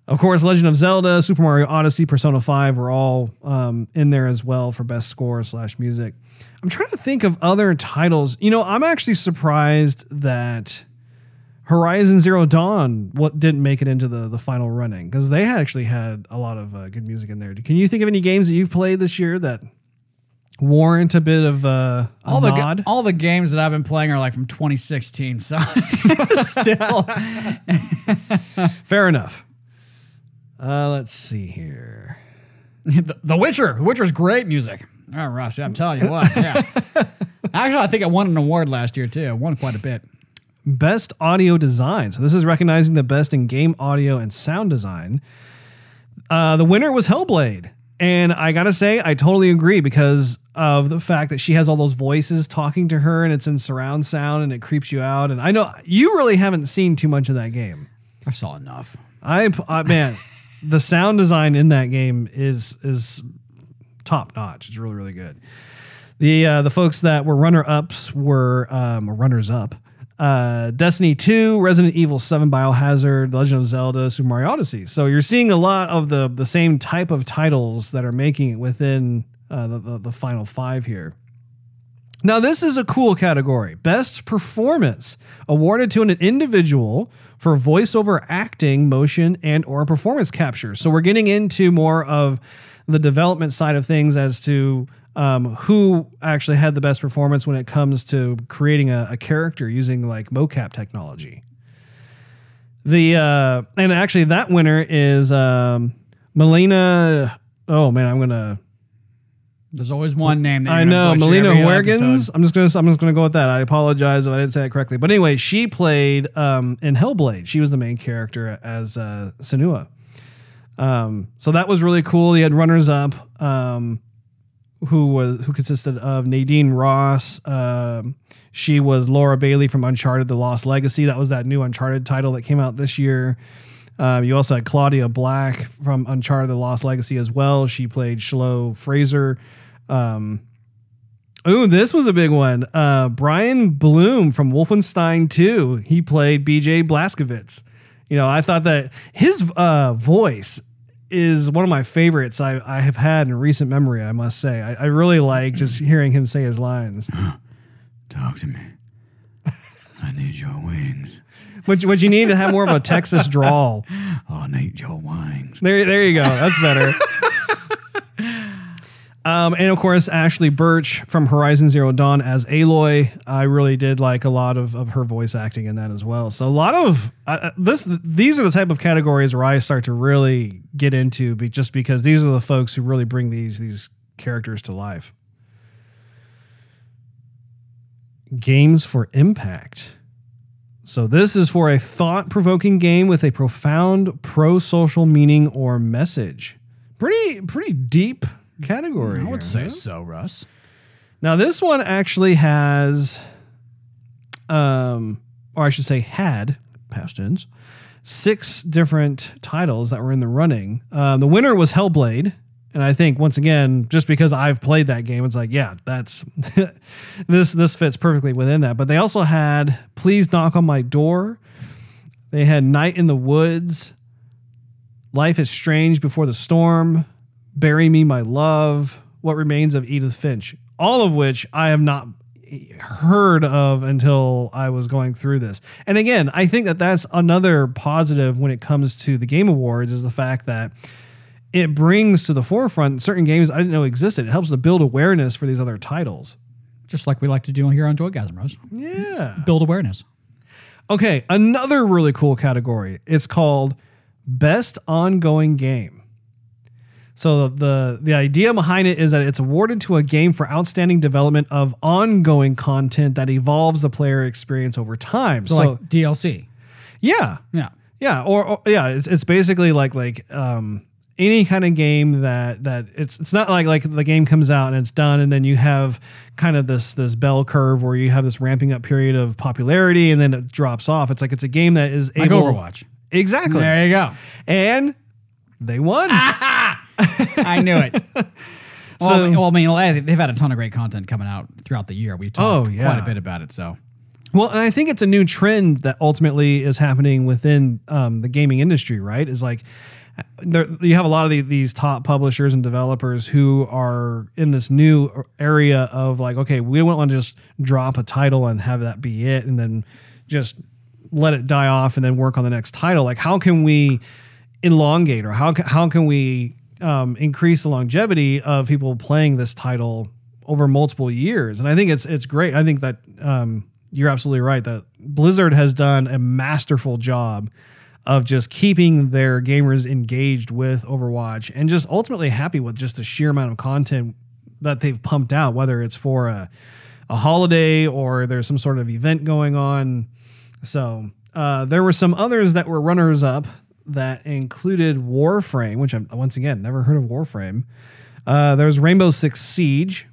Of course, Legend of Zelda, Super Mario Odyssey, Persona 5 were all um, in there as well for best score slash music. I'm trying to think of other titles. You know, I'm actually surprised that Horizon Zero Dawn what didn't make it into the the final running because they had actually had a lot of uh, good music in there. Can you think of any games that you've played this year that warrant a bit of uh, a all the nod? ga- all the games that I've been playing are like from 2016. So still, Fair enough. Uh, let's see here. the, the Witcher. The Witcher's great music. Oh, Russ, I'm telling you what. Yeah. Actually, I think it won an award last year too. It won quite a bit. Best audio design. So this is recognizing the best in game audio and sound design. Uh, the winner was Hellblade. And I gotta say, I totally agree because of the fact that she has all those voices talking to her and it's in surround sound and it creeps you out. And I know you really haven't seen too much of that game. I saw enough. I, I man, the sound design in that game is is top notch. It's really really good. The uh, the folks that were runner ups were um, runners up. Uh, Destiny 2, Resident Evil 7, Biohazard, Legend of Zelda, Super Mario Odyssey. So you're seeing a lot of the the same type of titles that are making it within uh, the, the the final five here. Now, this is a cool category. Best performance awarded to an individual for voiceover acting, motion, and or performance capture. So we're getting into more of the development side of things as to um, who actually had the best performance when it comes to creating a, a character using like mocap technology. The uh, and actually that winner is um, Melina. Oh man, I'm gonna There's always one name. That I know Melina Huergens. I'm just gonna I'm just gonna go with that. I apologize if I didn't say that correctly. But anyway, she played um, in Hellblade. She was the main character as uh, Senua. Um, so that was really cool. He had runners up, um, who was who consisted of Nadine Ross. Um, she was Laura Bailey from Uncharted: The Lost Legacy. That was that new Uncharted title that came out this year. Um, you also had Claudia Black from Uncharted: The Lost Legacy as well. She played Chloe Frazer. Um, Ooh, this was a big one. Uh, Brian Bloom from Wolfenstein 2. He played BJ Blazkowicz. You know, I thought that his uh, voice is one of my favorites I, I have had in recent memory, I must say. I, I really like just hearing him say his lines. Talk to me. I need your wings. But, but you need to have more of a Texas drawl. I need your wings. There, there you go. That's better. Um, and of course, Ashly Burch from Horizon Zero Dawn as Aloy. I really did like a lot of, of her voice acting in that as well. So a lot of uh, uh, this, these are the type of categories where I start to really get into, be, just because these are the folks who really bring these these characters to life. Games for impact. So this is for a thought-provoking game with a profound pro-social meaning or message. Pretty pretty deep category. I would here, say huh? so, Russ. Now this one actually has um or I should say had past tense six different titles that were in the running. Um, the winner was Hellblade. And I think once again, just because I've played that game, it's like, yeah, that's this this fits perfectly within that. But they also had Please Knock on My Door. They had Night in the Woods, Life is Strange Before the Storm, Bury Me My Love, What Remains of Edith Finch. All of which I have not heard of until I was going through this. And again, I think that that's another positive when it comes to the Game Awards is the fact that it brings to the forefront certain games I didn't know existed. It helps to build awareness for these other titles. Just like we like to do here on Joygasm, Russ. Yeah. Build awareness. Okay, another really cool category. It's called Best Ongoing Game. So the the idea behind it is that it's awarded to a game for outstanding development of ongoing content that evolves the player experience over time. So, So, like DLC. yeah, Yeah. yeah, or, or yeah, it's, it's basically like like um, any kind of game that that it's it's not like like the game comes out and it's done and then you have kind of this this bell curve where you have this ramping up period of popularity and then it drops off. It's like it's a game that is Like Overwatch. exactly, There you go. and they won. I knew it. well, So- I mean- well, I mean, they've had a ton of great content coming out throughout the year. We've talked Oh, yeah. quite a bit about it. So Well, and I think it's a new trend that ultimately is happening within um, the gaming industry, right? Is like there, you have a lot of the, these top publishers and developers who are in this new area of like, okay, we don't want to just drop a title and have that be it, and then just let it die off and then work on the next title. Like, how can we elongate or how how can we um, increase the longevity of people playing this title over multiple years? And I think it's it's great. I think that um, you're absolutely right that Blizzard has done a masterful job of just keeping their gamers engaged with Overwatch and just ultimately happy with just the sheer amount of content that they've pumped out, whether it's for a, a holiday or there's some sort of event going on. So uh, there were some others that were runners up that included Warframe, which I've once again never heard of Warframe. Uh, there was Rainbow Six Siege,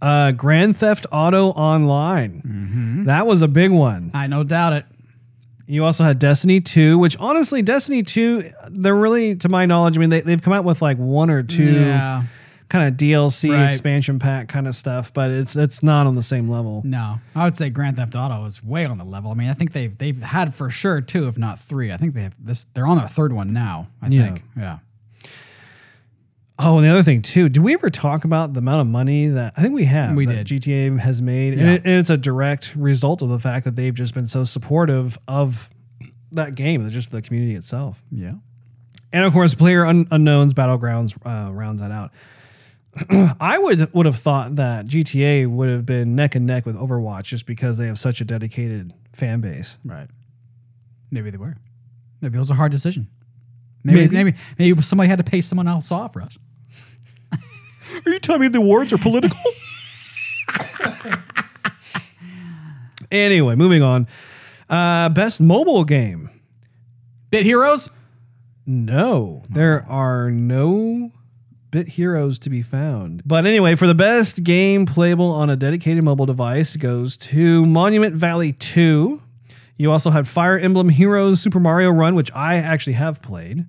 uh, Grand Theft Auto Online. That was a big one. I no doubt it. You also had Destiny 2, which honestly, Destiny 2, they're really, to my knowledge, I mean, they, they've come out with like one or two Yeah. Kind of DLC Right. expansion pack kind of stuff, but it's it's not on the same level. No, I would say Grand Theft Auto is way on the level. I mean, I think they've they've had for sure two, if not three. I think they have this. They're on their third one now. I Yeah. think. Yeah. Oh, and the other thing too, did we ever talk about the amount of money that I think we have? We that did. GTA has made, and, it, and it's a direct result of the fact that they've just been so supportive of that game, just the community itself. Yeah. And of course, Player Un- Unknown's Battlegrounds uh, rounds that out. I would would have thought that GTA would have been neck and neck with Overwatch just because they have such a dedicated fan base. Right. Maybe they were. Maybe it was a hard decision. Maybe Maybe. maybe maybe, somebody had to pay someone else off for us. Are you telling me the awards are political? anyway, moving on. Uh, best mobile game. Bit Heroes. No, there are no bit heroes to be found. But anyway, for the best game playable on a dedicated mobile device goes to Monument Valley 2. You also had Fire Emblem Heroes Super Mario Run, which I actually have played.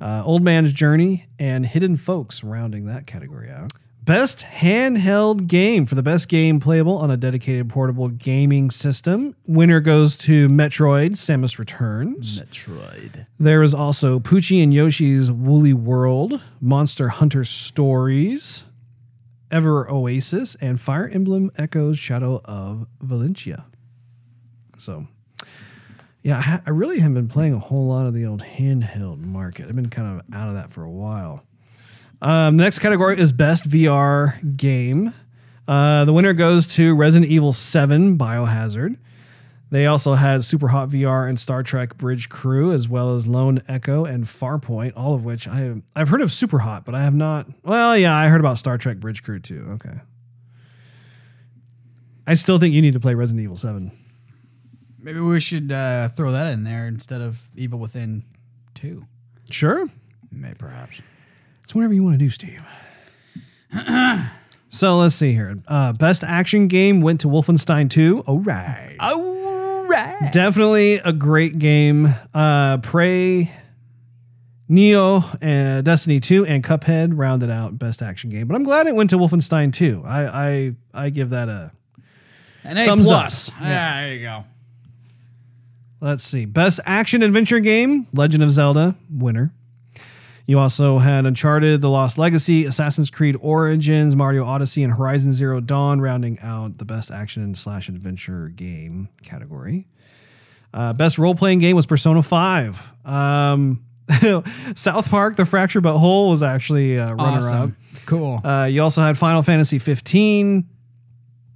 Uh, Old Man's Journey and Hidden Folks rounding that category out. Best handheld game for the best game playable on a dedicated portable gaming system. Winner goes to Metroid Samus Returns. Metroid. There is also Poochy and Yoshi's Woolly World, Monster Hunter Stories, Ever Oasis, and Fire Emblem Echoes Shadow of Valentia. So, yeah, I, I really haven't been playing a whole lot of the old handheld market. I've been kind of out of that for a while. Um, the next category is Best VR Game. Uh, the winner goes to Resident Evil 7 Biohazard. They also had Super Hot VR and Star Trek Bridge Crew, as well as Lone Echo and Farpoint, all of which I have, I've heard of Super Hot, but I have not. Well, yeah, I heard about Star Trek Bridge Crew too. Okay. I still think you need to play Resident Evil 7. Maybe we should uh, throw that in there instead of Evil Within Two. Sure. Maybe perhaps. It's whatever you want to do, Steve. so let's see here. Uh, best action game went to Wolfenstein 2. All right. All right. Definitely a great game. Uh, Prey, Nioh, and Destiny 2, and Cuphead rounded out best action game. But I'm glad it went to Wolfenstein 2. I I, I give that a. An A Thumbs up. plus. Yeah. Yeah, there you go. Let's see. Best action adventure game, Legend of Zelda, winner. You also had Uncharted, The Lost Legacy, Assassin's Creed Origins, Mario Odyssey, and Horizon Zero Dawn, rounding out the best action slash adventure game category. Uh, best role playing game was Persona 5. Um, South Park, The Fractured But Whole was actually uh, runner up. Cool. Uh, you also had Final Fantasy 15,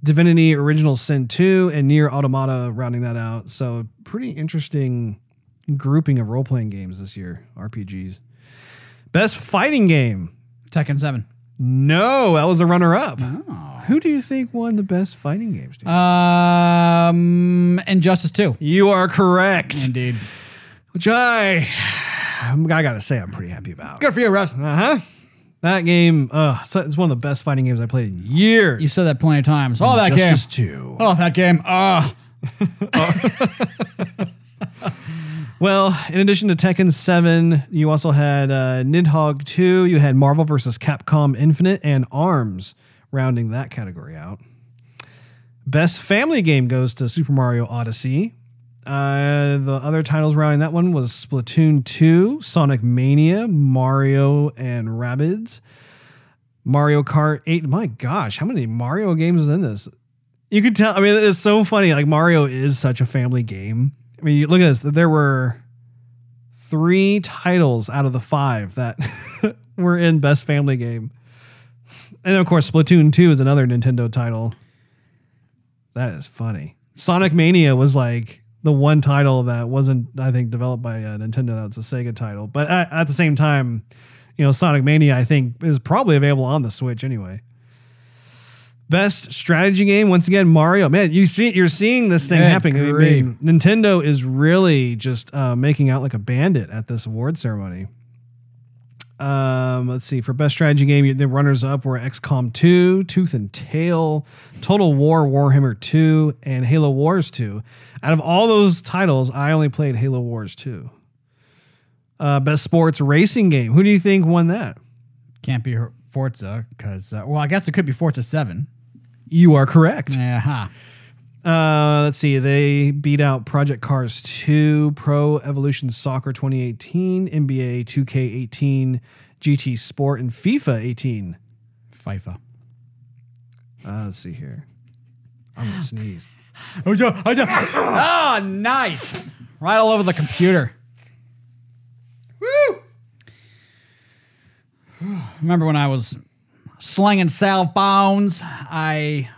Divinity Original Sin 2, and NieR Automata rounding that out. So, pretty interesting grouping of role playing games this year, RPGs. Best fighting game. Tekken 7. No, that was a runner up. Who do you think won the best fighting games? Dude? Um, Injustice 2. you are correct. Indeed. Which I, I gotta say, I'm pretty happy about. Good for you, Russ. Uh huh. That game, uh, it's one of the best fighting games I played in years. You said that plenty of times. Oh, that Justice game. 2. Oh, that game. Ah. Well, in addition to Tekken 7, you also had uh, Nidhogg 2, you had Marvel vs. Capcom Infinite, and ARMS rounding that category out. Best family game goes to Super Mario Odyssey. Uh, the other titles rounding that one was Splatoon 2, Sonic Mania, Mario and Rabbids, Mario Kart 8. My gosh, how many Mario games is in this? You could tell. I mean, it's so funny. Like Mario is such a family game. I mean, look at this. There were three titles out of the five that were in Best Family Game, and of course, Splatoon 2 is another Nintendo title. That is funny. Sonic Mania was like the one title that wasn't, I think, developed by uh, Nintendo. That's a Sega title, but at, at the same time, you know, Sonic Mania, I think, is probably available on the Switch anyway. Best strategy game, once again, Mario. Man, you see, you're seeing this thing Good happening. I mean. Nintendo is really just uh, making out like a bandit at this award ceremony. Um, let's see. For best strategy game, the runners up were XCOM 2, Tooth and Tail, Total War, Warhammer 2, and Halo Wars 2. Out of all those titles, I only played Halo Wars 2. Uh, best sports racing game. Who do you think won that? Can't be Forza because, uh, well, I guess it could be Forza 7. You are correct. Yeah. huh. Uh, let's see. They beat out Project Cars 2, Pro Evolution Soccer 2018, NBA 2K18, GT Sport, and FIFA 18. FIFA. Uh, let's see here. I'm gonna sneeze. Oh, nice. Right all over the computer. Woo! Remember when I was slinging cell phones? I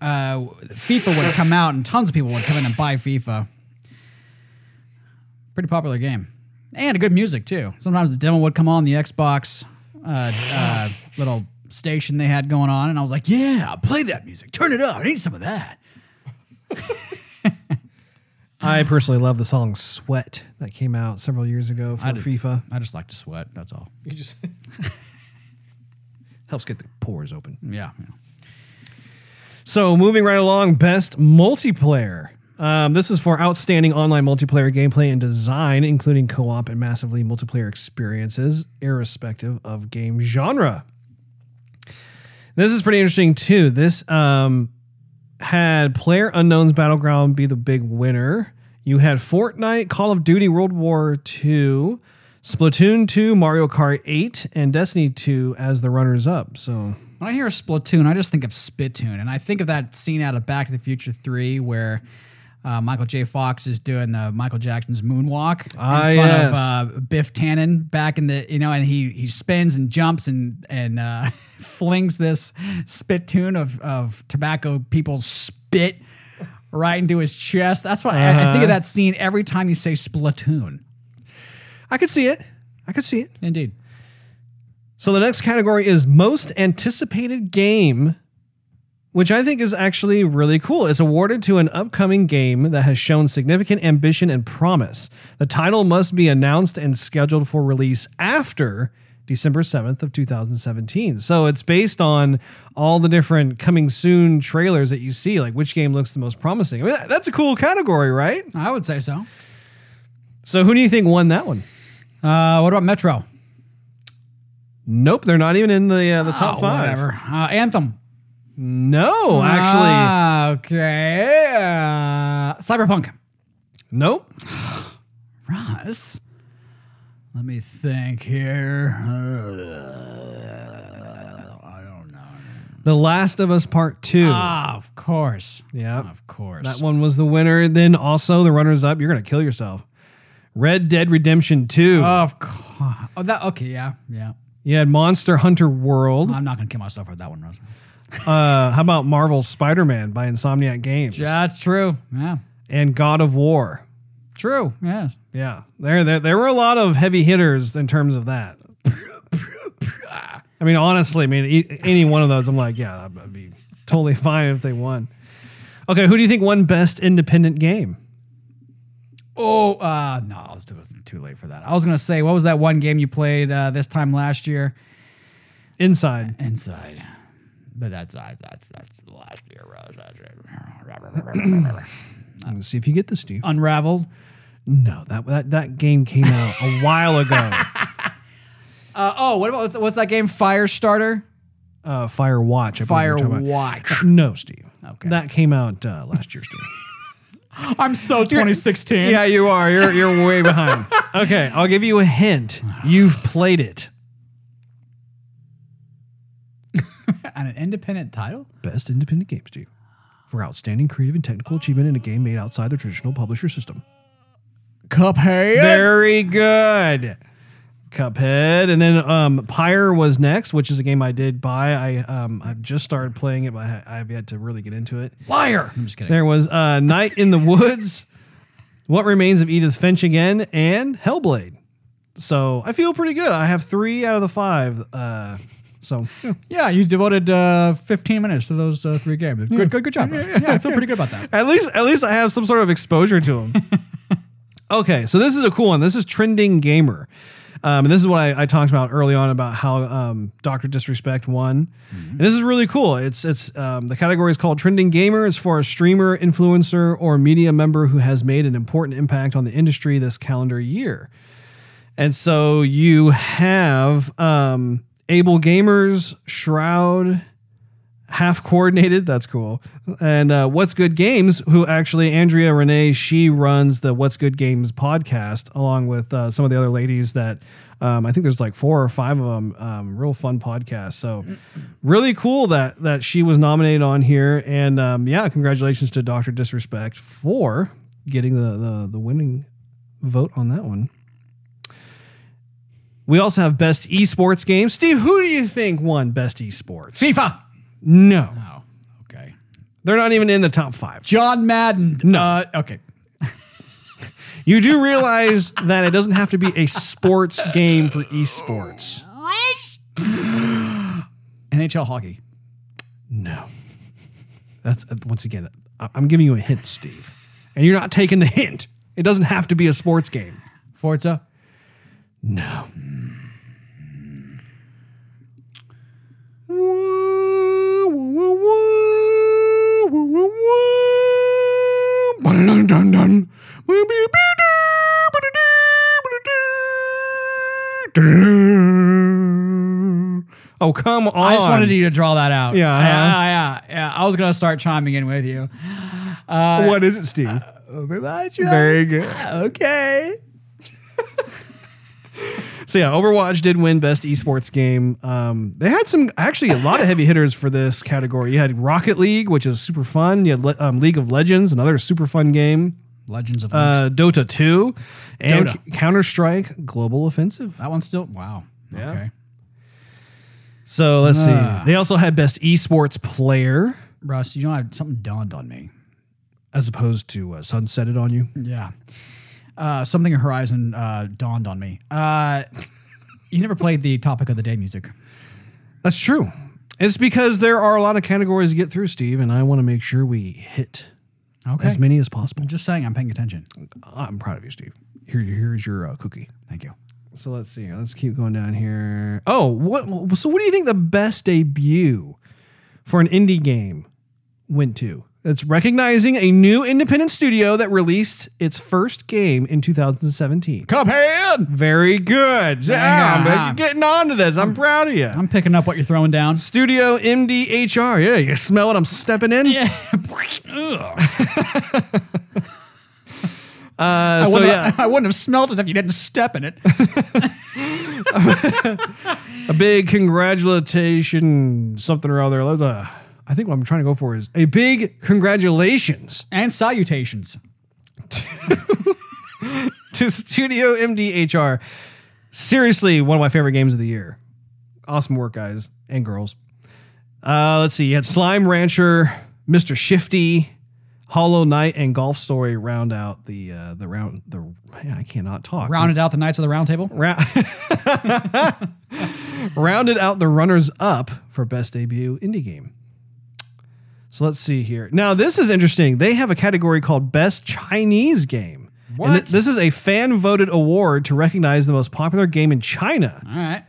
uh, FIFA would come out and tons of people would come in and buy FIFA. Pretty popular game, and a good music too. Sometimes the demo would come on the Xbox uh, uh, little station they had going on, and I was like, "Yeah, play that music. Turn it up. I need some of that." I personally love the song "Sweat" that came out several years ago for I did- FIFA. I just like to sweat. That's all. You just helps get the pores open. Yeah. yeah. So moving right along, best multiplayer. Um, this is for outstanding online multiplayer gameplay and design, including co-op and massively multiplayer experiences, irrespective of game genre. This is pretty interesting too. This um, had Player Unknown's Battleground be the big winner. You had Fortnite, Call of Duty World War II, Splatoon 2, Mario Kart 8, and Destiny 2 as the runners up. So When I hear Splatoon, I just think of Spittoon, and I think of that scene out of Back to the Future Three where uh, Michael J. Fox is doing the Michael Jackson's moonwalk Ah, in front yes. of uh, Biff Tannen back in the you know, and he he spins and jumps and and uh, flings this spittoon of of tobacco people's spit right into his chest. That's what I, I Uh-huh. think of that scene every time you say Splatoon. I could see it. I could see it. Indeed. So the next category is most anticipated game, which I think is actually really cool. It's awarded to an upcoming game that has shown significant ambition and promise. The title must be announced and scheduled for release after December 7th of 2017. So it's based on all the different coming soon trailers that you see, like which game looks the most promising. I mean, that's a cool category, right? I would say so. So who do you think won that one? Uh, what about Metro? Nope, they're not even in the uh, the top Oh, five. Whatever. Uh, Anthem. No, actually, Ah, okay. Uh, Cyberpunk. nope. Russ. Let me think here. I don't know. The Last of Us Part Two. Ah, of course. yeah, Of course. that one was the winner. Then also the runners up. You're gonna kill yourself. Red Dead Redemption Two. Of course. Oh, that. Okay. Yeah. Yeah. you had Monster Hunter World. I'm not gonna kill myself for that one. Uh, how about Marvel's Spider Man by Insomniac Games Yeah, That's true. Yeah. and God of War? True. Yes. Yeah, there, there there were a lot of heavy hitters in terms of that. I mean, honestly, I mean, e- any one of those, I'm like, yeah, I'd be totally fine if they won. Okay, who do you think won Best Independent Game? Oh, uh, no, I was too, too late for that. I was gonna say, what was that one game you played uh, this time last year? Inside. Inside. But that's that's that's, last year. That's it. Let's see if you get this, Steve. Unraveled. No, that that that game came out a while ago. Uh, oh, what about what's, what's that game? Firestarter. Uh, Fire Watch. Fire you're talking about. Watch. No, Steve. Okay. That came out uh, last year, Steve. I'm so 2016. Yeah, you are. You're you're way behind. Okay, I'll give you a hint. You've played it. And an independent title? Best independent games, Steve. For outstanding creative and technical achievement in a game made outside the traditional publisher system. Cuphead. Very good. Cuphead, and then um, Pyre was next, which is a game I did buy. I um, I've just started playing it, but I, I've yet to really get into it. Liar. I'm just kidding. There was uh, Night in the Woods, What Remains of Edith Finch again, and Hellblade. So I feel pretty good. I have three out of the five. Uh, so yeah. Yeah, you devoted uh, 15 minutes to those uh, three games. Good, good, good job. bro. Yeah, I feel pretty good about that. at least at least I have some sort of exposure to them. okay, so this is a cool one. This is Trending Gamer. Um, and this is what I, I talked about early on about how um, Doctor Disrespect won, and this is really cool. It's it's um, the category is called Trending Gamer. It's for a streamer, influencer, or media member who has made an important impact on the industry this calendar year. And so you have um, Able Gamers, Shroud, half coordinated. That's cool. And uh, What's Good Games, who actually Andrea Renee, she runs the What's Good Games podcast along with uh, some of the other ladies that um, I think there's like four or five of them. Um, real fun podcast. So really cool that that she was nominated on here. And um, yeah, congratulations to Doctor Disrespect for getting the, the the winning vote on that one. We also have best esports game. Steve, who do you think won best esports? FIFA. No, Oh, okay. they're not even in the top five. John Madden. No. Uh, okay. You do realize that it doesn't have to be a sports game for esports. NHL hockey. No. That's uh, once again, I'm giving you a hint, Steve. And you're not taking the hint. It doesn't have to be a sports game. Forza. No. Oh, come on. I just wanted you to draw that out. Yeah, Yeah, uh-huh. yeah, yeah. I was going to start chiming in with you. what is it, Steve? Overwatch. Very good. Okay. So yeah, Overwatch did win best esports game. Um, they had some actually a lot of heavy hitters for this category. You had Rocket League, which is super fun. You had Le- um, League of Legends, another super fun game. Legends of Uh, Dota 2 and. Counter Strike Global Offensive. that one's still wow. Yeah. Okay. So let's Ah. see. They also had best esports player Russ, you know, I, something dawned on me. as opposed to uh, sunsetted on you. Yeah. Uh, something in Horizon uh, dawned on me. Uh, you never played the topic of the day music. That's true. It's because there are a lot of categories to get through, Steve, and I want to make sure we hit Okay. as many as possible. I'm just saying, I'm paying attention. I'm proud of you, Steve. Here, here's your uh, cookie. Thank you. So let's see. Let's keep going down here. Oh, what? So what do you think the best debut for an indie game went to? It's recognizing a new independent studio that released its first game in 2017. Cuphead. Very good. Damn, Yeah. you're getting on to this. I'm proud of you. I'm picking up what you're throwing down. Studio MDHR. Yeah, you smell it. I'm stepping in? Yeah. Uh, I, so wouldn't, yeah, I wouldn't have smelt it if you didn't step in it. a big congratulations, something or other. I think what I'm trying to go for is a big congratulations and salutations. to Studio MDHR. Seriously, one of my favorite games of the year. Awesome work, guys and girls. Uh, let's see. You had Slime Rancher, Mr. Shifty, Hollow Knight, and Golf Story round out the uh, the round. The man, I cannot talk. Rounded out the Knights of the Round Table. Rounded out the runners up for best debut indie game. So let's see here. Now this is interesting. They have a category called best Chinese game. And What? th- this is a fan voted award to recognize the most popular game in China. All right.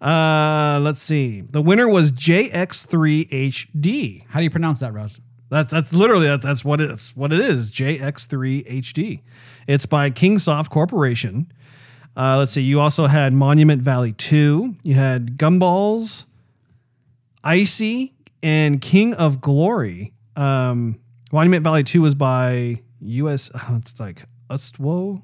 Uh, let's see. The winner was JX3HD. How do you pronounce that, Russ? That, that's literally that, that's what it's what it is. JX3HD. It's by Kingsoft Corporation. Uh, let's see. You also had Monument Valley 2. You had Gumballs, Icey, and King of Glory. Um, Monument Valley 2 was by US. It's like Ustwo,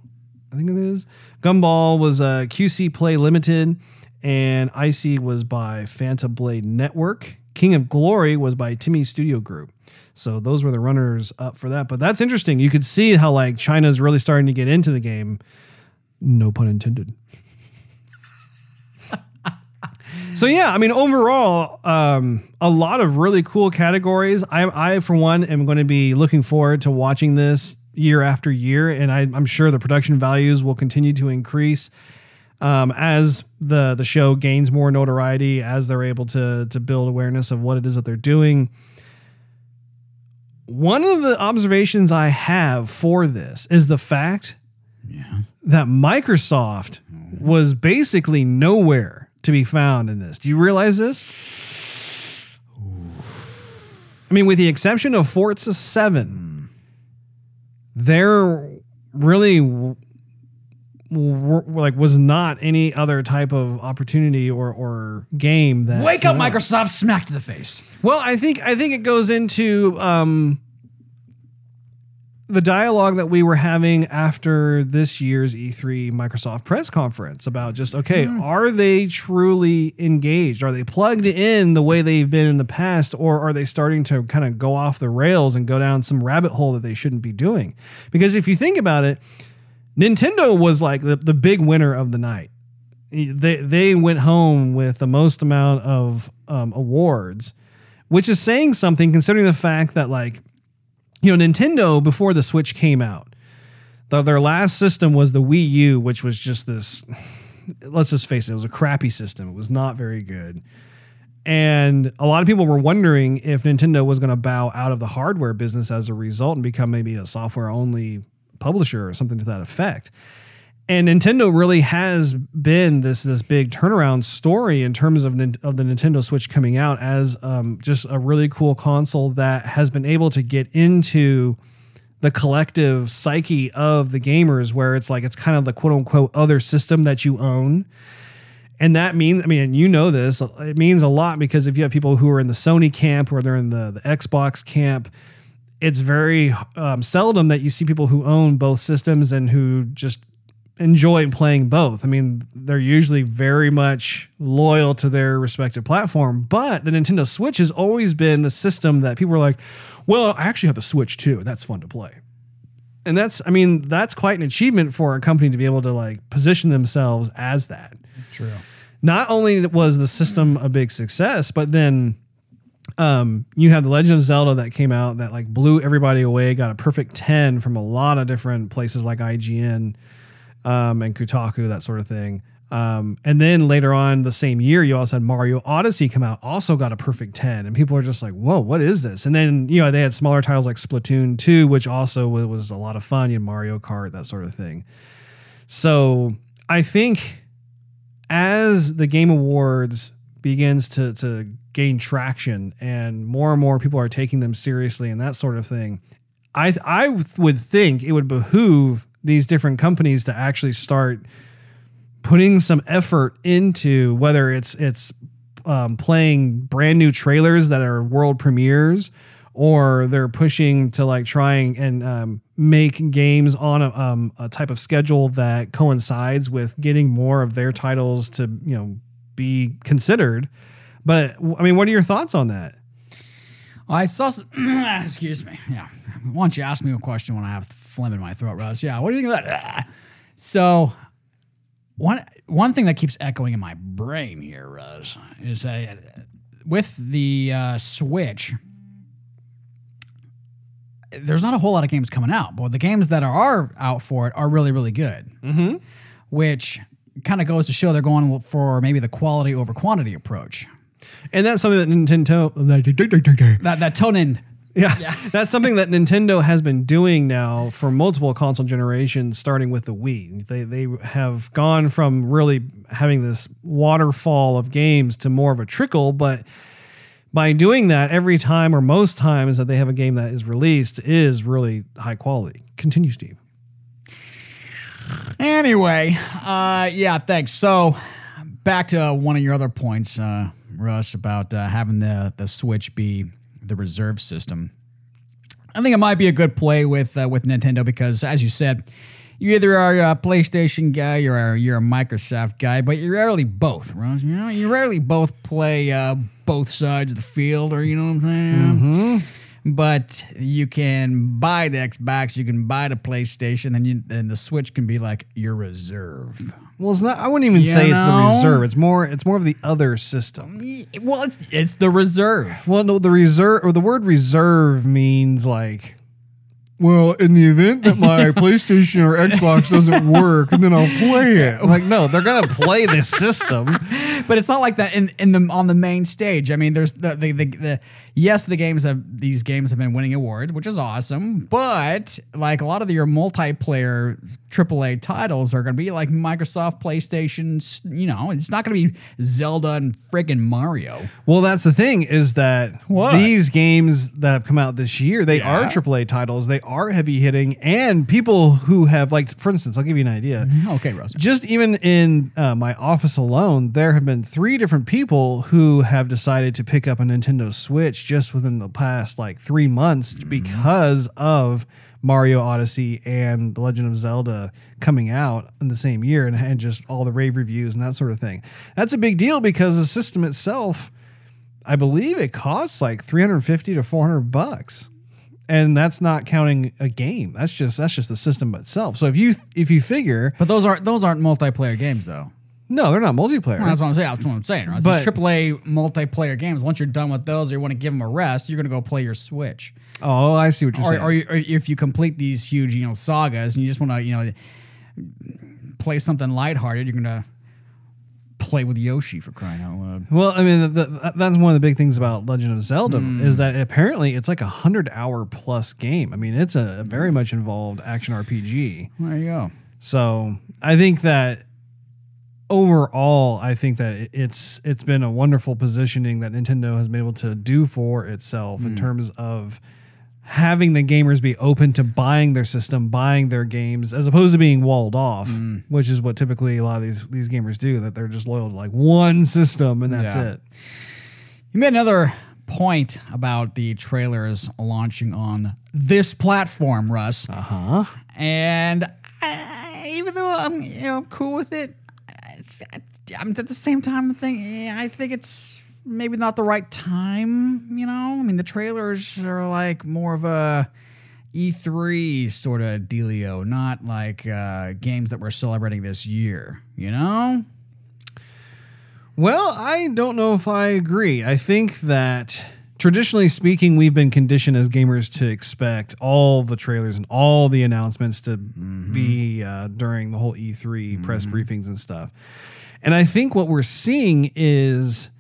I think it is. Gumball was uh, QC Play Limited, and Icey was by Fanta Blade Network. King of Glory was by TiMi Studio Group. So those were the runners up for that. But that's interesting. You could see how like China's really starting to get into the game. No pun intended. so yeah, I mean overall, um, a lot of really cool categories. I, I for one am going to be looking forward to watching this year after year, and I, I'm sure the production values will continue to increase um, as the the show gains more notoriety, as they're able to to build awareness of what it is that they're doing. One of the observations I have for this is the fact that Microsoft was basically nowhere to be found in this. Do you realize this? I mean, with the exception of Forza 7, there really w- w- like was not any other type of opportunity or or game that Wake up. Microsoft! Smack to the face. Well, I think I think it goes into um, the dialogue that we were having after this year's E3 Microsoft press conference about just okay, are they truly engaged? Are they plugged in the way they've been in the past, or are they starting to kind of go off the rails and go down some rabbit hole that they shouldn't be doing? Because if you think about it, Nintendo was like the, the big winner of the night they they went home with the most amount of um, awards, which is saying something considering the fact that like you know Nintendo before the Switch came out, the, their last system was the Wii U, which was just this. Let's just face it, it was a crappy system. It was not very good. And a lot of people were wondering if Nintendo was going to bow out of the hardware business as a result and become maybe a software only publisher or something to that effect and Nintendo really has been this this big turnaround story in terms of of the Nintendo Switch coming out as um, just a really cool console that has been able to get into the collective psyche of the gamers, where it's like it's kind of the quote unquote other system that you own. And that means, I mean, and you know this, it means a lot because if you have people who are in the Sony camp or they're in the, the Xbox camp, it's very um, seldom that you see people who own both systems and who just enjoy playing both. I mean, they're usually very much loyal to their respective platform, but the Nintendo Switch has always been the system that people are like, well, I actually have a Switch too. That's fun to play. And that's, I mean, that's quite an achievement for a company to be able to like position themselves as that. True. Not only was the system a big success, but then um, you have the Legend of Zelda that came out that like blew everybody away, got a perfect 10 from a lot of different places like IGN um, and Kotaku, that sort of thing. Um, and then later on the same year, you also had Mario Odyssey come out, also got a perfect 10. And people are just like, whoa, what is this? And then, you know, they had smaller titles like Splatoon 2, which also was a lot of fun. You had Mario Kart, that sort of thing. So I think as the Game Awards begins to, to gain traction and more and more people are taking them seriously and that sort of thing, I, I would think it would behoove these different companies to actually start putting some effort into whether it's it's um, playing brand new trailers that are world premieres or they're pushing to like trying and um, make games on a, um, a type of schedule that coincides with getting more of their titles to you know be considered but i mean what are your thoughts on that I saw. Excuse me. Yeah. Why don't you ask me a question when I have phlegm in my throat, Russ? Yeah. What do you think of that? So, one one thing that keeps echoing in my brain here, Russ, is that with the uh, Switch, there's not a whole lot of games coming out, but the games that are out for it are really, really good. Mm-hmm. Which kind of goes to show they're going for maybe the quality over quantity approach. and that's something that nintendo That that tone in Yeah, that's something that Nintendo has been doing now for multiple console generations, starting with the Wii. They they have gone from really having this waterfall of games to more of a trickle, but by doing that, every time or most times that they have a game that is released is really high quality. Continue, Steve. Anyway, uh, yeah, thanks. So back to one of your other points, uh, Russ, about uh, having the the Switch be the reserve system. I think it might be a good play with uh, with Nintendo because, as you said, you either are a PlayStation guy or you're a, you're a Microsoft guy, but you rarely both, Russ. You know, you rarely both play uh, both sides of the field, or you know what I'm saying. Mm-hmm. But you can buy the Xbox, you can buy the PlayStation, and you and the Switch can be like your reserve. Well, it's not. I wouldn't even You say it's the know? reserve. It's more. It's more of the other system. Well, it's it's the reserve. Well, no, the reserve or the word reserve means like. Well, in the event that my PlayStation or Xbox doesn't work, and then I'll play it. Like, no, they're gonna play this system. but it's not like that in, in the on the main stage. I mean, there's the the, the the yes, the games have these games have been winning awards, which is awesome. But like a lot of your multiplayer AAA titles are going to be like Microsoft, PlayStation's. You know, it's not going to be Zelda and friggin' Mario. Well, that's the thing is that What? these games that have come out this year, they are AAA titles. They are heavy hitting, and people who have like, for instance, I'll give you an idea. Okay, Rose. Just even in uh, my office alone, there have been three different people who have decided to pick up a Nintendo Switch just within the past like three months because of Mario Odyssey and The Legend of Zelda coming out in the same year and, and just all the rave reviews and that sort of thing. That's a big deal because the system itself, I believe it costs like 350 to 400 bucks. And that's not counting a game. That's just that's just the system itself. So if you if you figure But those aren't those aren't multiplayer games though. no, they're not multiplayer. That's what I'm saying. That's what I'm saying. Right? But- AAA multiplayer games. Once you're done with those, or you want to give them a rest, you're going to go play your Switch. oh, I see what you're or, saying. or, you- or if you complete these huge, you know, sagas and you just want to, you know, play something lighthearted, you're gonna play with Yoshi for crying out loud. well, I mean, the, the, that's one of the big things about Legend of Zelda hmm. is that apparently it's like a hundred hour plus game. I mean, it's a very much involved action RPG. There you go. So I think that overall, I think that it's it's been a wonderful positioning that Nintendo has been able to do for itself in hmm. terms of having the gamers be open to buying their system, buying their games, as opposed to being walled off, which is what typically a lot of these these gamers do. That they're just loyal to like one system and that's Yeah. it. You made another point about the trailers launching on this platform, Russ. Uh huh. And I, even though I'm you know cool with it, I'm at the same time thinking I think it's maybe not the right time. You know, I mean the trailers are like more of a E3 sort of dealio, not like uh, games that we're celebrating this year. You know, Well, I don't know if I agree. I think that traditionally speaking, we've been conditioned as gamers to expect all the trailers and all the announcements to be uh, during the whole E3 press briefings and stuff. And I think what we're seeing is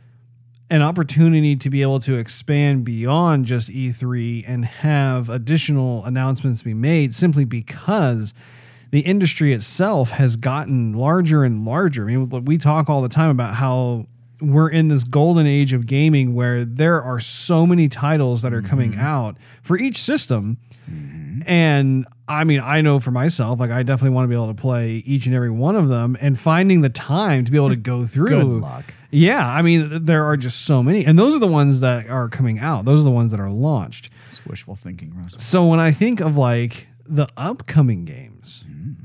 an opportunity to be able to expand beyond just E3 and have additional announcements be made simply because the industry itself has gotten larger and larger. I mean, we talk all the time about how we're in this golden age of gaming where there are so many titles that are coming mm-hmm. out for each system. Mm-hmm. And I mean, I know for myself, like I definitely want to be able to play each and every one of them and finding the time to be able to go through. Good luck. Yeah, I mean, there are just so many. And those are the ones that are coming out. Those are the ones that are launched. it's wishful thinking, Russ. So when I think of like the upcoming games,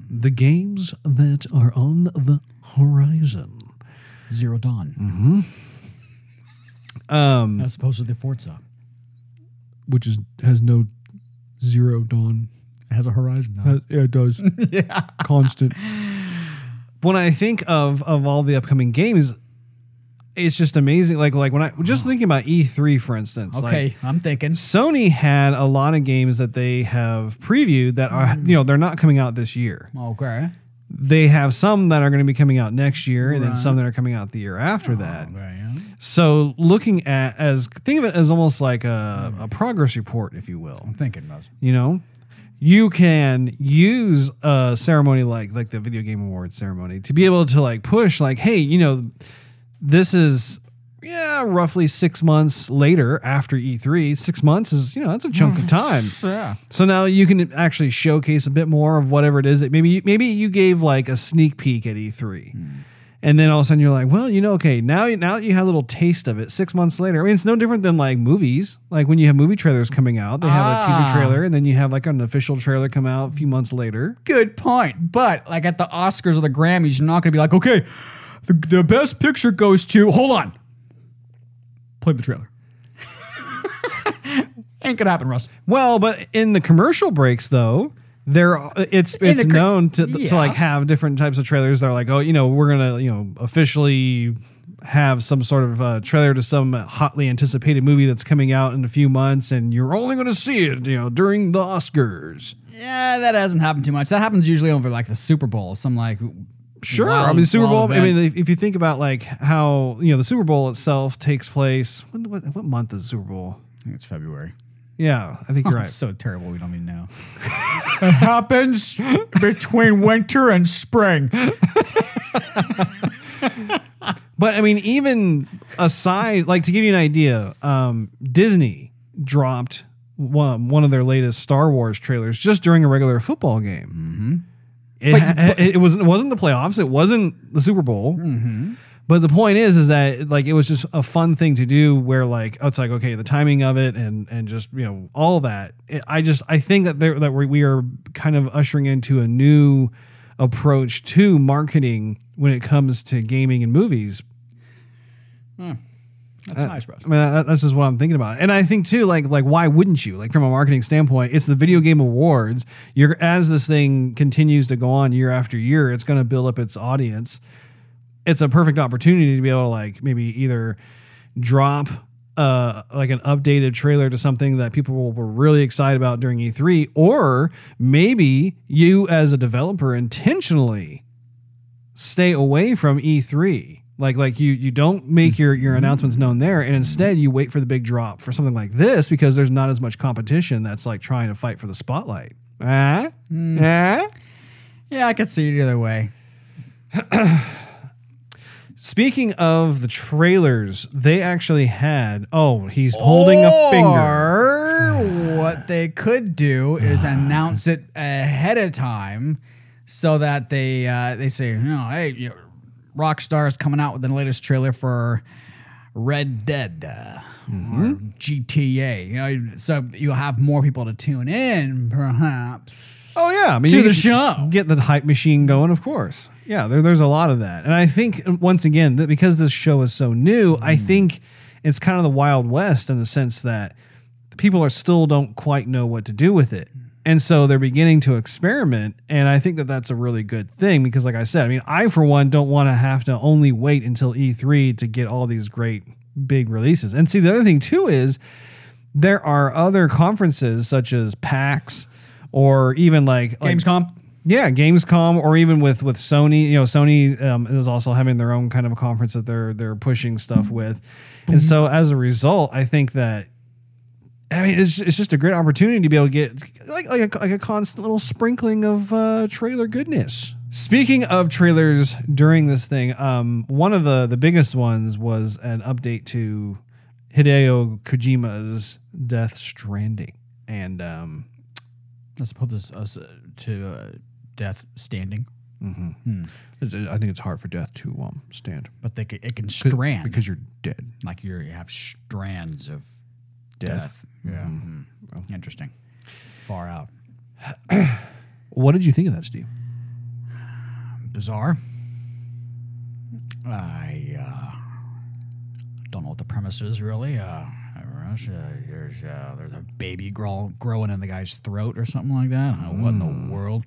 the games that are on the horizon, Zero Dawn, um, as opposed to the Forza, which is has no zero dawn. It has a horizon. Now. yeah, it does. yeah, constant. When I think of of all the upcoming games, it's just amazing. Like like when I just thinking about E3, for instance. like, Okay, I'm thinking. Sony had a lot of games that they have previewed that are, mm. you know, they're not coming out this year. Okay. They have some that are going to be coming out next year and then some that are coming out the year after oh, that. Okay. So looking at as think of it as almost like a, a progress report, if you will. I'm thinking, Russ. You know, you can use a ceremony like like the video game awards ceremony to be able to like push like, hey, you know, this is yeah, roughly six months later after E3. Six months is you know that's a chunk of time. Yeah. So now you can actually showcase a bit more of whatever it is that maybe you, maybe you gave like a sneak peek at E3. And then all of a sudden you're like, well, you know, okay, now now that you had a little taste of it, six months later. I mean, it's no different than like movies. Like when you have movie trailers coming out, they have a Ah. teaser trailer, and then you have like an official trailer come out a few months later. Good point. But like at the Oscars or the Grammys, you're not going to be like, okay, the, the best picture goes to. Hold on. Play the trailer. Ain't gonna happen, Russ. Well, but in the commercial breaks though, there it's it's cr- known to to like have different types of trailers that are like, oh, you know, we're gonna you know officially have some sort of uh, trailer to some hotly anticipated movie that's coming out in a few months, and you're only going to see it, you know, during the Oscars. Yeah, that hasn't happened too much. That happens usually over like the Super Bowl. Some like Sure, wild- I mean Super Bowl. I mean, if, if you think about like how you know the Super Bowl itself takes place. When, what, what month is the Super Bowl? I think it's February. Yeah, I think you're right. It's so terrible. We don't even know. it happens between winter and spring. But I mean, even aside, like to give you an idea, um, Disney dropped one, one of their latest Star Wars trailers just during a regular football game. Mm-hmm. It, ha- it wasn't it wasn't the playoffs. It wasn't the Super Bowl. Mm-hmm. But the point is, is that like it was just a fun thing to do. Where like it's like okay, the timing of it and and just you know all that. It, I just I think that there that we we are kind of ushering into a new approach to marketing when it comes to gaming and movies hmm. That's uh, nice, Russ. I mean, that, that's just what I'm thinking about. And I think too, like, like why wouldn't you? Like from a marketing standpoint, it's the video game awards. You're as this thing continues to go on year after year, it's going to build up its audience. It's a perfect opportunity to be able to like maybe either drop uh like an updated trailer to something that people were really excited about during E3 or maybe you as a developer intentionally stay away from E3. Like like you you don't make your your announcements known there and instead you wait for the big drop for something like this because there's not as much competition that's like trying to fight for the spotlight. Ah? Ah? Yeah, I could see it either way. Speaking of the trailers, they actually had oh, he's holding a finger. Or what they could do is announce it ahead of time, so that they uh, they say, know, hey, you know, Rockstar is coming out with the latest trailer for Red Dead uh, or GTA. You know, so you'll have more people to tune in, perhaps. Oh yeah, I mean To the show. Get the hype machine going, of course. Yeah, there, there's a lot of that, and I think uh, once again that because this show is so new, I mm. think it's kind of the wild west in the sense that people are still don't quite know what to do with it, and so they're beginning to experiment, and I think that that's a really good thing because, like I said, I mean, I for one don't want to have to only wait until E3 to get all these great big releases, and see the other thing too is there are other conferences such as PAX or even like like- Gamescom. Yeah, Gamescom, or even with with Sony. You know, Sony um, is also having their own kind of a conference that they're they're pushing stuff with, and so as a result, I think that. I mean, it's, it's just a great opportunity to be able to get like like a, like a constant little sprinkling of uh, trailer goodness. Speaking of trailers during this thing, um, one of the the biggest ones was an update to Hideo Kojima's Death Stranding, and um, Let's put this us uh, to uh, Death Standing, it's- I think it's hard for Death to um, stand. but they can, it can strand because you're dead. like you're, you have strands of death. Yeah, Mhm. interesting. Far out. What did you think of that, Steve? bizarre. I uh, don't know what the premise is really. Uh, there's, uh, there's, uh, there's a baby grow, growing in the guy's throat or something like that. I don't know what in the world.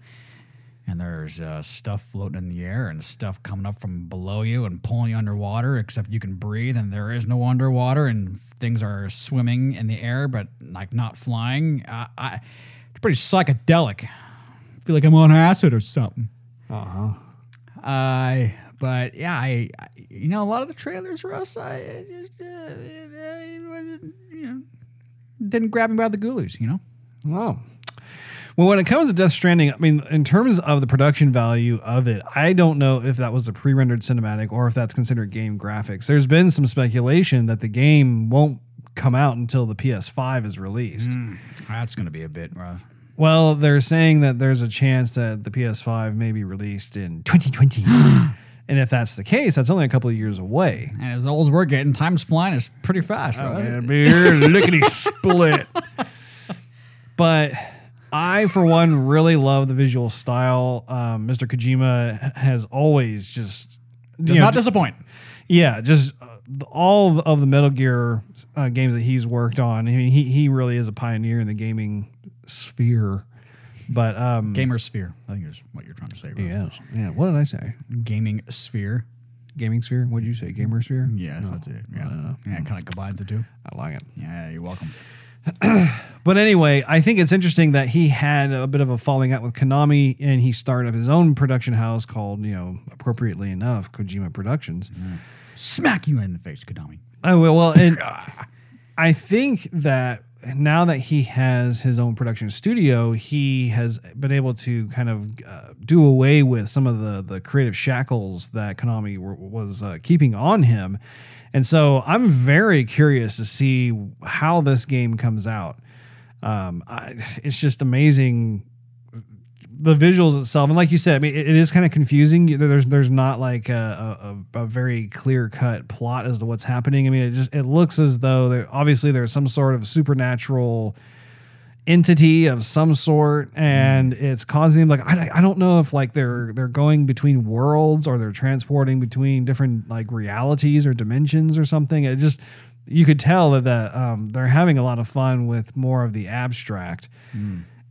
And there's uh, stuff floating in the air and stuff coming up from below you and pulling you underwater, except you can breathe and there is no underwater and things are swimming in the air but like not flying. I, I, it's pretty psychedelic. I feel like I'm on acid or something. Uh-huh. I, but yeah, I, I, you know, a lot of the trailers, Russ, I, I just, uh, it, uh, it wasn't, you know, didn't grab me by the goolies, you know? Oh. Well, when it comes to Death Stranding, I mean, in terms of the production value of it, I don't know if that was a pre rendered cinematic or if that's considered game graphics. There's been some speculation that the game won't come out until the PS5 is released. Hmm. That's going to be a bit rough. Well, they're saying that there's a chance that the PS5 may be released in 2020. And if that's the case, that's only a couple of years away. And as old as we're getting, time's flying. It's pretty fast, oh, right? And beer lickety split. But I, for one, really love the visual style. Um, Mr. Kojima has always just, Does know, not disappoint. yeah, just uh, all of the Metal Gear uh, games that he's worked on. I mean, he he really is a pioneer in the gaming sphere. But um, Gamer sphere. I think is what you're trying to say. Right? yeah, yeah. What did I say? Gaming sphere. Gaming sphere? What did you say? Gamer sphere? Yes, that's it. Yeah, yeah, it kind of combines the two. I like it. Yeah, you're welcome. But anyway, I think it's interesting that he had a bit of a falling out with Konami and he started up his own production house called, you know, appropriately enough, Kojima Productions. Smack you in the face, Konami. Oh well, well, and I think that now that he has his own production studio, he has been able to kind of uh, do away with some of the the creative shackles that Konami were, was uh, keeping on him, and so I'm very curious to see how this game comes out. Um, I, it's just amazing the visuals itself, and like you said, I mean, it, it is kind of confusing. There's there's not like a, a, a very clear cut plot as to what's happening. I mean, it just it looks as though there obviously there's some sort of supernatural entity of some sort, and it's causing them like I, I don't know if like they're they're going between worlds or they're transporting between different like realities or dimensions or something. It just you could tell that that um, they're having a lot of fun with more of the abstract.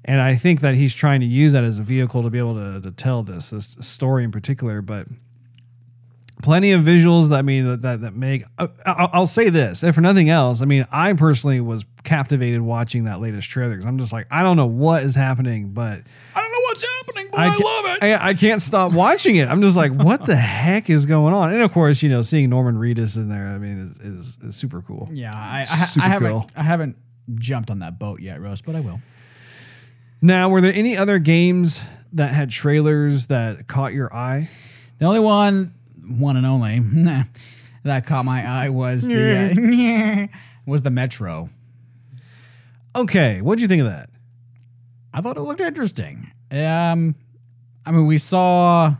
And I think that he's trying to use that as a vehicle to be able to, to tell this this story in particular. But plenty of visuals that I mean that that, that make. Uh, I'll, I'll say this, if for nothing else, I mean I personally was captivated watching that latest trailer because I'm just like I don't know what is happening, but I don't know what's happening, but I, I, love it. I, I can't stop watching it. I'm just like, what the heck is going on? And of course, you know, seeing Norman Reedus in there, I mean, is, is, is super cool. yeah, I, I, Super I haven't cool. I haven't jumped on that boat yet, Rose, but I will. Now, were there any other games that had trailers that caught your eye? The only one, one and only, that caught my eye was the uh, was the Metro. Okay, what did you think of that? I thought it looked interesting. Um, I mean, we saw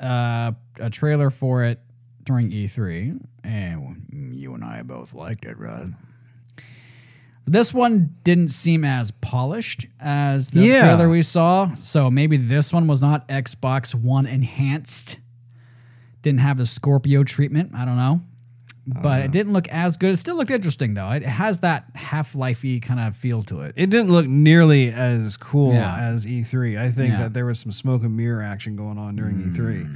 uh, a trailer for it during E3, and you and I both liked it, right? This one didn't seem as polished as the Yeah. trailer we saw, so maybe this one was not Xbox One enhanced. Didn't have the Scorpio treatment. I don't know. But it didn't look as good. It still looked interesting though. It has that Half Lifey kind of feel to it. It didn't look nearly as cool Yeah. as E3. I think Yeah. that there was some smoke and mirror action going on during E3.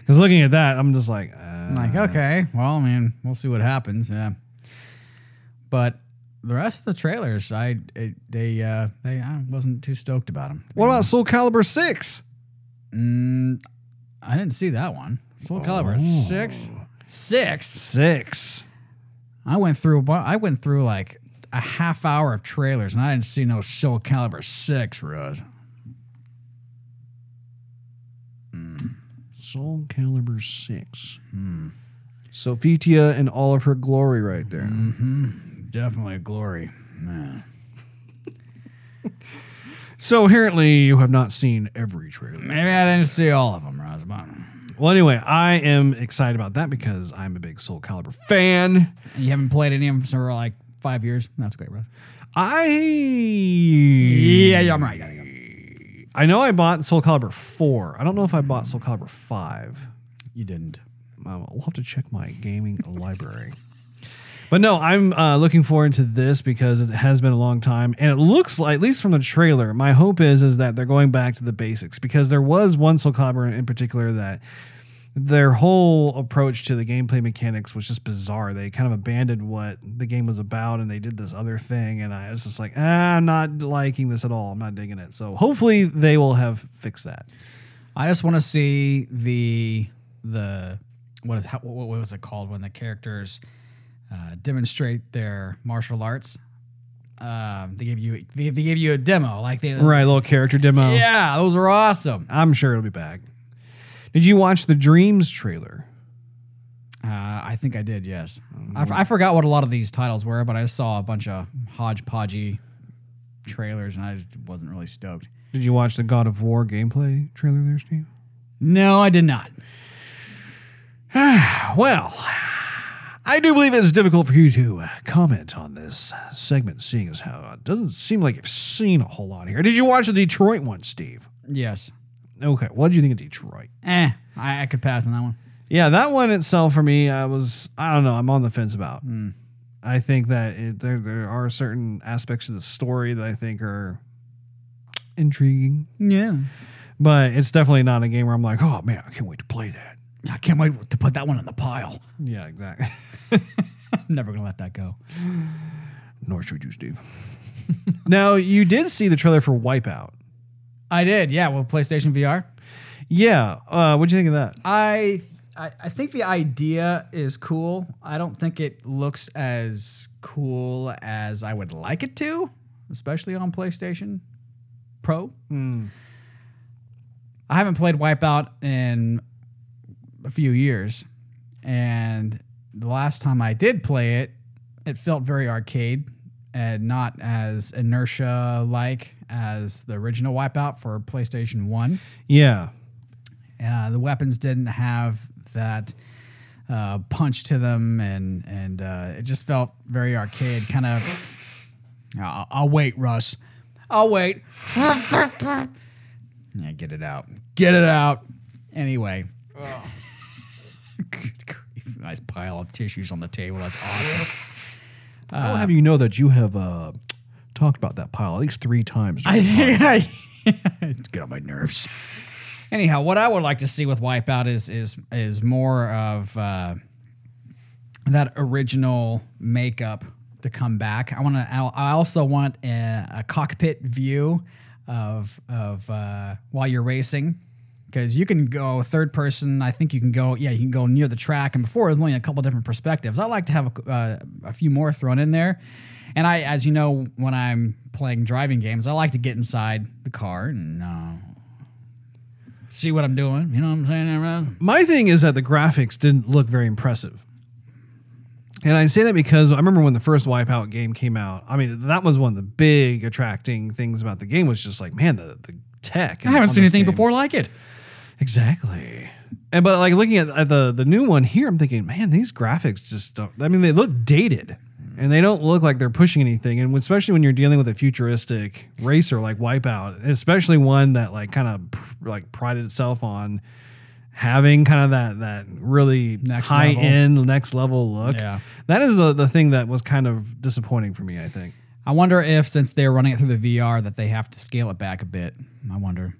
Because looking at that, I'm just like, uh, like, okay, well, I mean, we'll see what happens. Yeah. But the rest of the trailers, I it, they uh, they I wasn't too stoked about them. what about Soul Calibur 6? Mm, I didn't see that one. Soul Calibur oh. six, six. 6. I went through. a bu- I went through like a half hour of trailers, and I didn't see no Soul Calibur six. Rose. Hmm. Soul Calibur 6. Hmm. Sophitia in all of her glory right there. Mm-hmm. Definitely glory. Man. So apparently you have not seen every trailer. Maybe I didn't see all of them, Rose. Well, anyway, I am excited about that because I'm a big Soul Calibur fan. you haven't played any of them for like five years. That's great, bro. I Yeah, yeah, I'm right. Gotta go. I know I bought Soul Calibur 4. I don't know if I bought Soul Calibur 5. You didn't. Um, we'll have to check my gaming library. But no, I'm uh, looking forward to this because it has been a long time, and it looks like, at least from the trailer, my hope is is that they're going back to the basics because there was one Soul Calibur in particular that their whole approach to the gameplay mechanics was just bizarre. They kind of abandoned what the game was about, and they did this other thing, and I was just like, ah, I'm not liking this at all. I'm not digging it. So hopefully they will have fixed that. I just want to see the the what is how, what was it called when the characters uh, demonstrate their martial arts. Um, they give you they, they give you a demo like they Right, little character demo. yeah those are awesome. I'm sure it'll be back. Did you watch the Dreams trailer? Uh, I think I did yes. I, f- I forgot what a lot of these titles were, but I saw a bunch of hodgepodgey trailers and I just wasn't really stoked. Did you watch the God of War gameplay trailer there, Steve? No, I did not. Well, I do believe it's difficult for you to uh, comment on this segment, seeing as how it doesn't seem like you've seen a whole lot here. Did you watch the Detroit one, Steve? Yes. Okay, what did you think of Detroit? Eh, I, I could pass on that one. Yeah, that one itself for me, I was I don't know, I'm on the fence about. I think that it, there there are certain aspects of the story that I think are intriguing, Yeah. but it's definitely not a game where I'm like, oh man, I can't wait to play that. I can't wait to put that one in the pile. Yeah, exactly. I'm never gonna let that go. Nor should you, Steve. now you did see the trailer for Wipeout. I did, yeah. Well, PlayStation VR. Yeah, uh, what do you think of that? I, I I think the idea is cool. I don't think it looks as cool as I would like it to, especially on PlayStation Pro. I haven't played Wipeout in a few years, and the last time I did play it, it felt very arcade and not as inertia like as the original Wipeout for PlayStation One. Yeah, Uh, the weapons didn't have that uh, punch to them, and and uh, it just felt very arcade. Kind of. I'll, I'll wait, Russ. I'll wait. yeah, get it out. Get it out. Anyway. Nice pile of tissues on the table. That's awesome. I'll have you know that you have uh, talked about that pile at least three times. I it's get on my nerves. Anyhow, what I would like to see with Wipeout is is is more of uh, that original makeup to come back. I want to. I also want a, a cockpit view of of uh, while you're racing. Because you can go third person, I think you can go. Yeah, you can go near the track. And before it was only a couple different perspectives. I like to have a, uh, a few more thrown in there. And I, as you know, when I'm playing driving games, I like to get inside the car and uh, see what I'm doing. You know what I'm saying, My thing is that the graphics didn't look very impressive. And I say that because I remember when the first Wipeout game came out. I mean, that was one of the big attracting things about the game was just like, man, the, the tech. I haven't seen anything game. before like it. Exactly. And but like looking at, at the the new one here, I'm thinking, man, these graphics just don't. I mean, they look dated, and they don't look like they're pushing anything. And especially when you're dealing with a futuristic racer like Wipeout, especially one that like kind of like prided itself on having kind of that that really Next high level. end next level look. Yeah. That is the the thing that was kind of disappointing for me. I think. I wonder if, since they're running it through the VR, that they have to scale it back a bit. I wonder.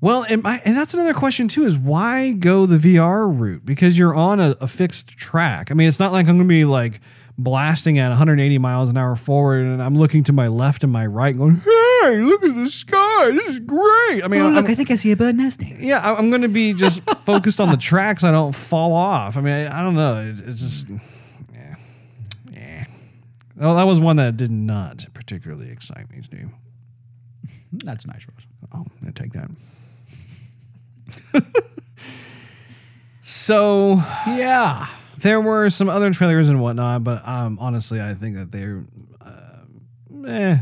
Well, and, I, and that's another question too: is why go the VR route? Because you're on a, a fixed track. I mean, it's not like I'm going to be like blasting at 180 miles an hour forward, and I'm looking to my left and my right, going, "Hey, look at the sky! This is great!" I mean, look, I'm, think I see a bird nesting. yeah, I- I'm going to be just focused on the tracks. so I don't fall off. I mean, I, I don't know. It, it's just, yeah, yeah. Well, that was one that did not particularly excite me, Steve. That's nice, Rose. Oh, I'm gonna take that. So Yeah. there were some other trailers and whatnot, but um, honestly, I think that they're uh, eh,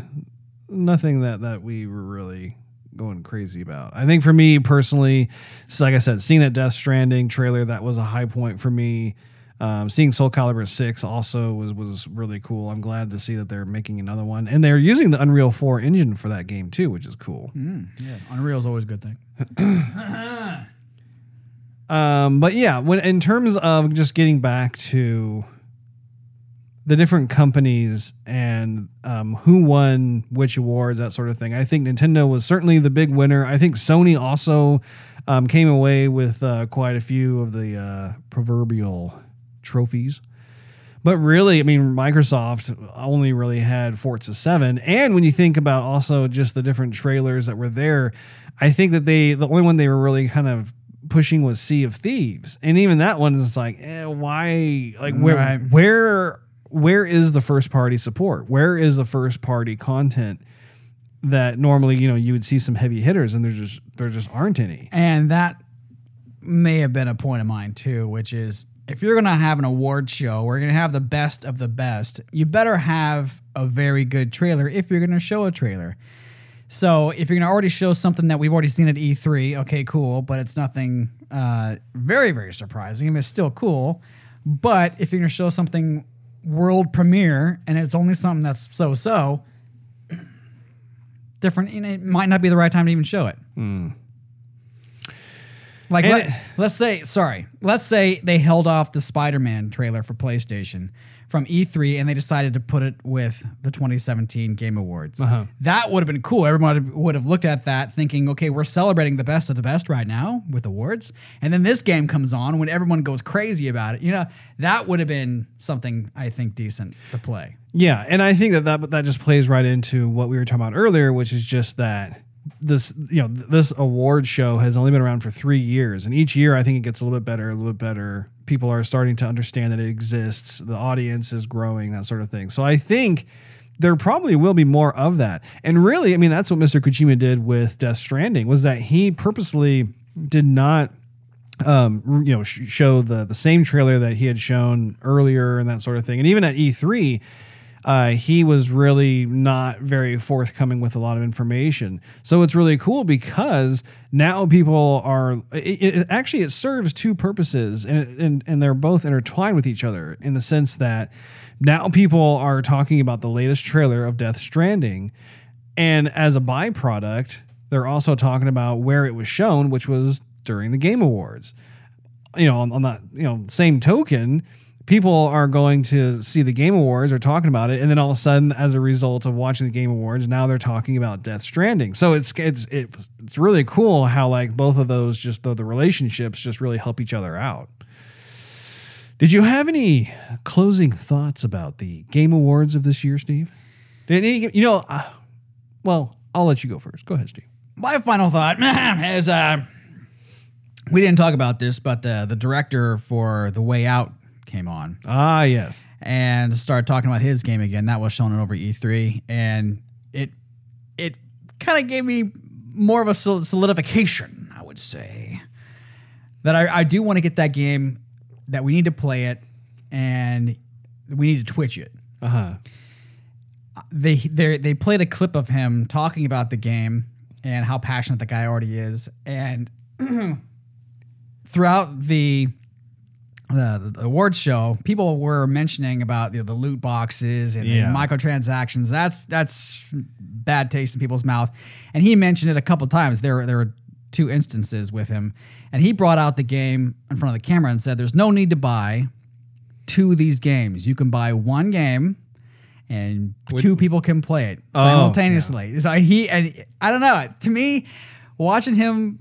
nothing that that we were really going crazy about. I think for me personally, so like I said, seeing that Death Stranding trailer that was a high point for me. Um, seeing Soul Calibur six also was was really cool. I'm glad to see that they're making another one, and they're using the Unreal four engine for that game too, which is cool. Yeah. Unreal is always a good thing. Um, but yeah, when in terms of just getting back to the different companies and um, who won which awards, that sort of thing, I think Nintendo was certainly the big winner. I think Sony also um, came away with uh, quite a few of the uh, proverbial trophies. But really, I mean, Microsoft only really had Forza 7. And when you think about also just the different trailers that were there, I think that they, the only one they were really kind of pushing was Sea of Thieves. And even that one is like, eh, why? Like, where, Right. where, where is the first party support? Where is the first party content that normally, you know, you would see some heavy hitters and there's just, there just aren't any. And that may have been a point of mine too, which is if you're going to have an award show, we're going to have the best of the best. You better have a very good trailer if you're going to show a trailer. So if you're gonna already show something that we've already seen at E3, okay, cool, but it's nothing uh, very very surprising. I mean, it's still cool, but if you're gonna show something world premiere and it's only something that's so so, different, it might not be the right time to even show it. Like And let, it- let's say, sorry, let's say they held off the Spider-Man trailer for PlayStation from E3 and they decided to put it with the 2017 Game Awards. Uh-huh. That would have been cool. Everyone would have looked at that thinking, okay, we're celebrating the best of the best right now with awards. And then this game comes on when everyone goes crazy about it. You know, that would have been something I think decent to play. Yeah, and I think that that that just plays right into what we were talking about earlier, which is just that this you know this award show has only been around for three years, and each year I think it gets a little bit better, a little bit better. People are starting to understand that it exists. The audience is growing, that sort of thing. So I think there probably will be more of that. And really, I mean, that's what Mr. Kojima did with Death Stranding was that he purposely did not um, you know, sh- show the the same trailer that he had shown earlier and that sort of thing. And even at E3, uh, he was really not very forthcoming with a lot of information. So it's really cool because now people are. It, it, actually, it serves two purposes, and, and and they're both intertwined with each other in the sense that now people are talking about the latest trailer of Death Stranding, and as a byproduct, they're also talking about where it was shown, which was during the Game Awards. You know, on, on that you know same token, people are going to see the Game Awards or talking about it, and then all of a sudden, as a result of watching the Game Awards, now they're talking about Death Stranding. So it's it's it's, it's really cool how like both of those just the, the relationships just really help each other out. Did you have any closing thoughts about the Game Awards of this year, Steve? Did any, you know? Uh, well, I'll let you go first. Go ahead, Steve. My final thought is uh, we didn't talk about this, but the, the director for The Way Out came on. Ah, yes. and started talking about his game again. That was shown over E3, and it it kind of gave me more of a solidification, I would say, that I, I do want to get that game. That we need to play it, and we need to Twitch it. Uh huh. They they they played a clip of him talking about the game and how passionate the guy already is, and throughout the the, the awards show, people were mentioning about you know, the loot boxes and, Yeah. and microtransactions. That's that's bad taste in people's mouth. And he mentioned it a couple times. There there were two instances with him, and he brought out the game in front of the camera and said, "There's no need to buy two of these games. You can buy one game." And two people can play it Oh, simultaneously. So he and I don't know. To me, watching him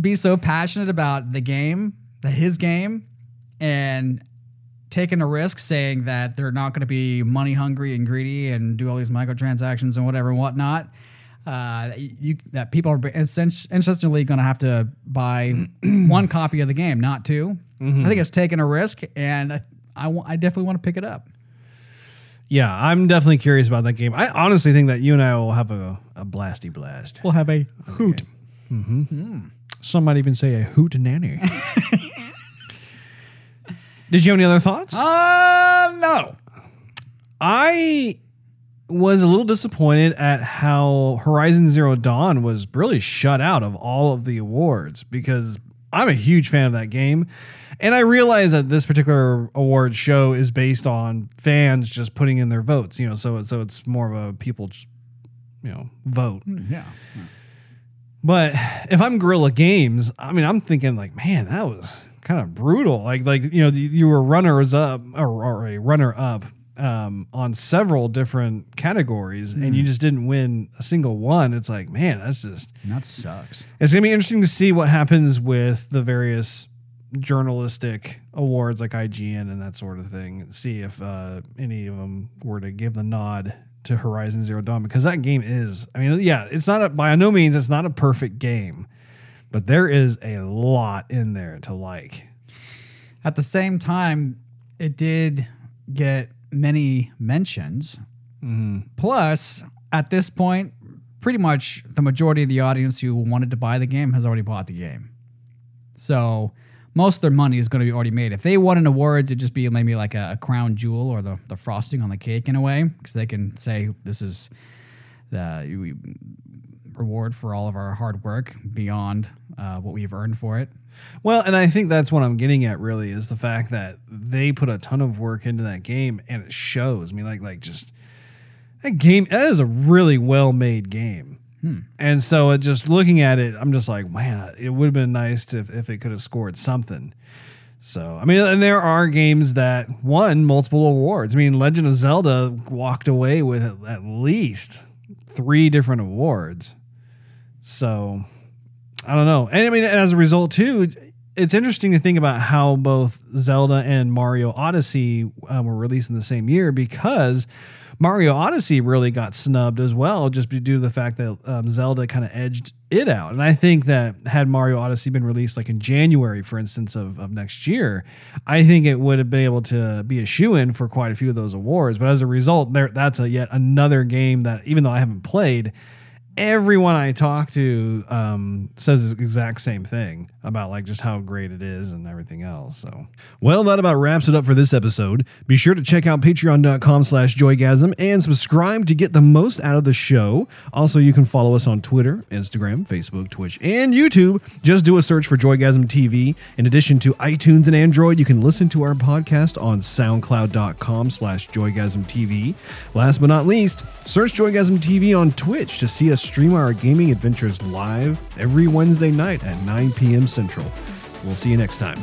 be so passionate about the game, that his game, and taking a risk saying that they're not going to be money hungry and greedy and do all these microtransactions and whatever and whatnot. Uh, you that people are essen- essentially going to have to buy one copy of the game, not 2 mm-hmm. I think it's taking a risk, and I, I, I definitely want to pick it up. Yeah, I'm definitely curious about that game. I honestly think that you and I will have a, a blasty blast. We'll have a hoot. Mm-hmm. Hmm. Some might even say a hoot nanny. Did you have any other thoughts? Uh, no. I was a little disappointed at how Horizon Zero Dawn was really shut out of all of the awards because I'm a huge fan of that game. And I realize that this particular award show is based on fans just putting in their votes, you know, so so it's more of a people just, you know, vote. Yeah. But if I'm Guerrilla Games, I mean, I'm thinking like, man, that was kind of brutal. Like, like you know, you you were runners up or, or a runner up um, on several different categories, and you just didn't win a single one. It's like, man, that's just. That sucks. It's gonna be interesting to see what happens with the various journalistic awards like IGN and that sort of thing. See if uh, any of them were to give the nod to Horizon Zero Dawn because that game is. I mean, yeah, it's not a, by no means it's not a perfect game, but there is a lot in there to like. At the same time, it did get many mentions. Mm-hmm. Plus, at this point, pretty much the majority of the audience who wanted to buy the game has already bought the game. So most of their money is going to be already made. If they won an awards, it'd just be maybe like a, a crown jewel or the, the frosting on the cake in a way, because they can say this is the reward for all of our hard work beyond uh, what we've earned for it. Well, and I think that's what I'm getting at really is the fact that they put a ton of work into that game and it shows. I mean, like like just that game that is a really well made game. And so it just looking at it, I'm just like, man, it would have been nice to, if, if it could have scored something. So I mean, and there are games that won multiple awards. I mean, Legend of Zelda walked away with at least three different awards. So I don't know. And I mean, as a result, too, it's interesting to think about how both Zelda and Mario Odyssey um, were released in the same year because Mario Odyssey really got snubbed as well, just due to the fact that um, Zelda kind of edged it out. And I think that had Mario Odyssey been released like in January, for instance, of, of next year, I think it would have been able to be a shoe in for quite a few of those awards. But as a result, there that's a yet another game that even though I haven't played, everyone I talk to um, says the exact same thing about like just how great it is and everything else. So, well, that about wraps it up for this episode. Be sure to check out patreon.com slash joygasm and subscribe to get the most out of the show. Also, you can follow us on Twitter, Instagram, Facebook, Twitch, and YouTube. Just do a search for Joygasm TV. In addition to iTunes and Android, you can listen to our podcast on soundcloud.com slash joygasm TV. Last but not least, search Joygasm TV on Twitch to see us stream our gaming adventures live every Wednesday night at 9 p.m. Central. We'll see you next time.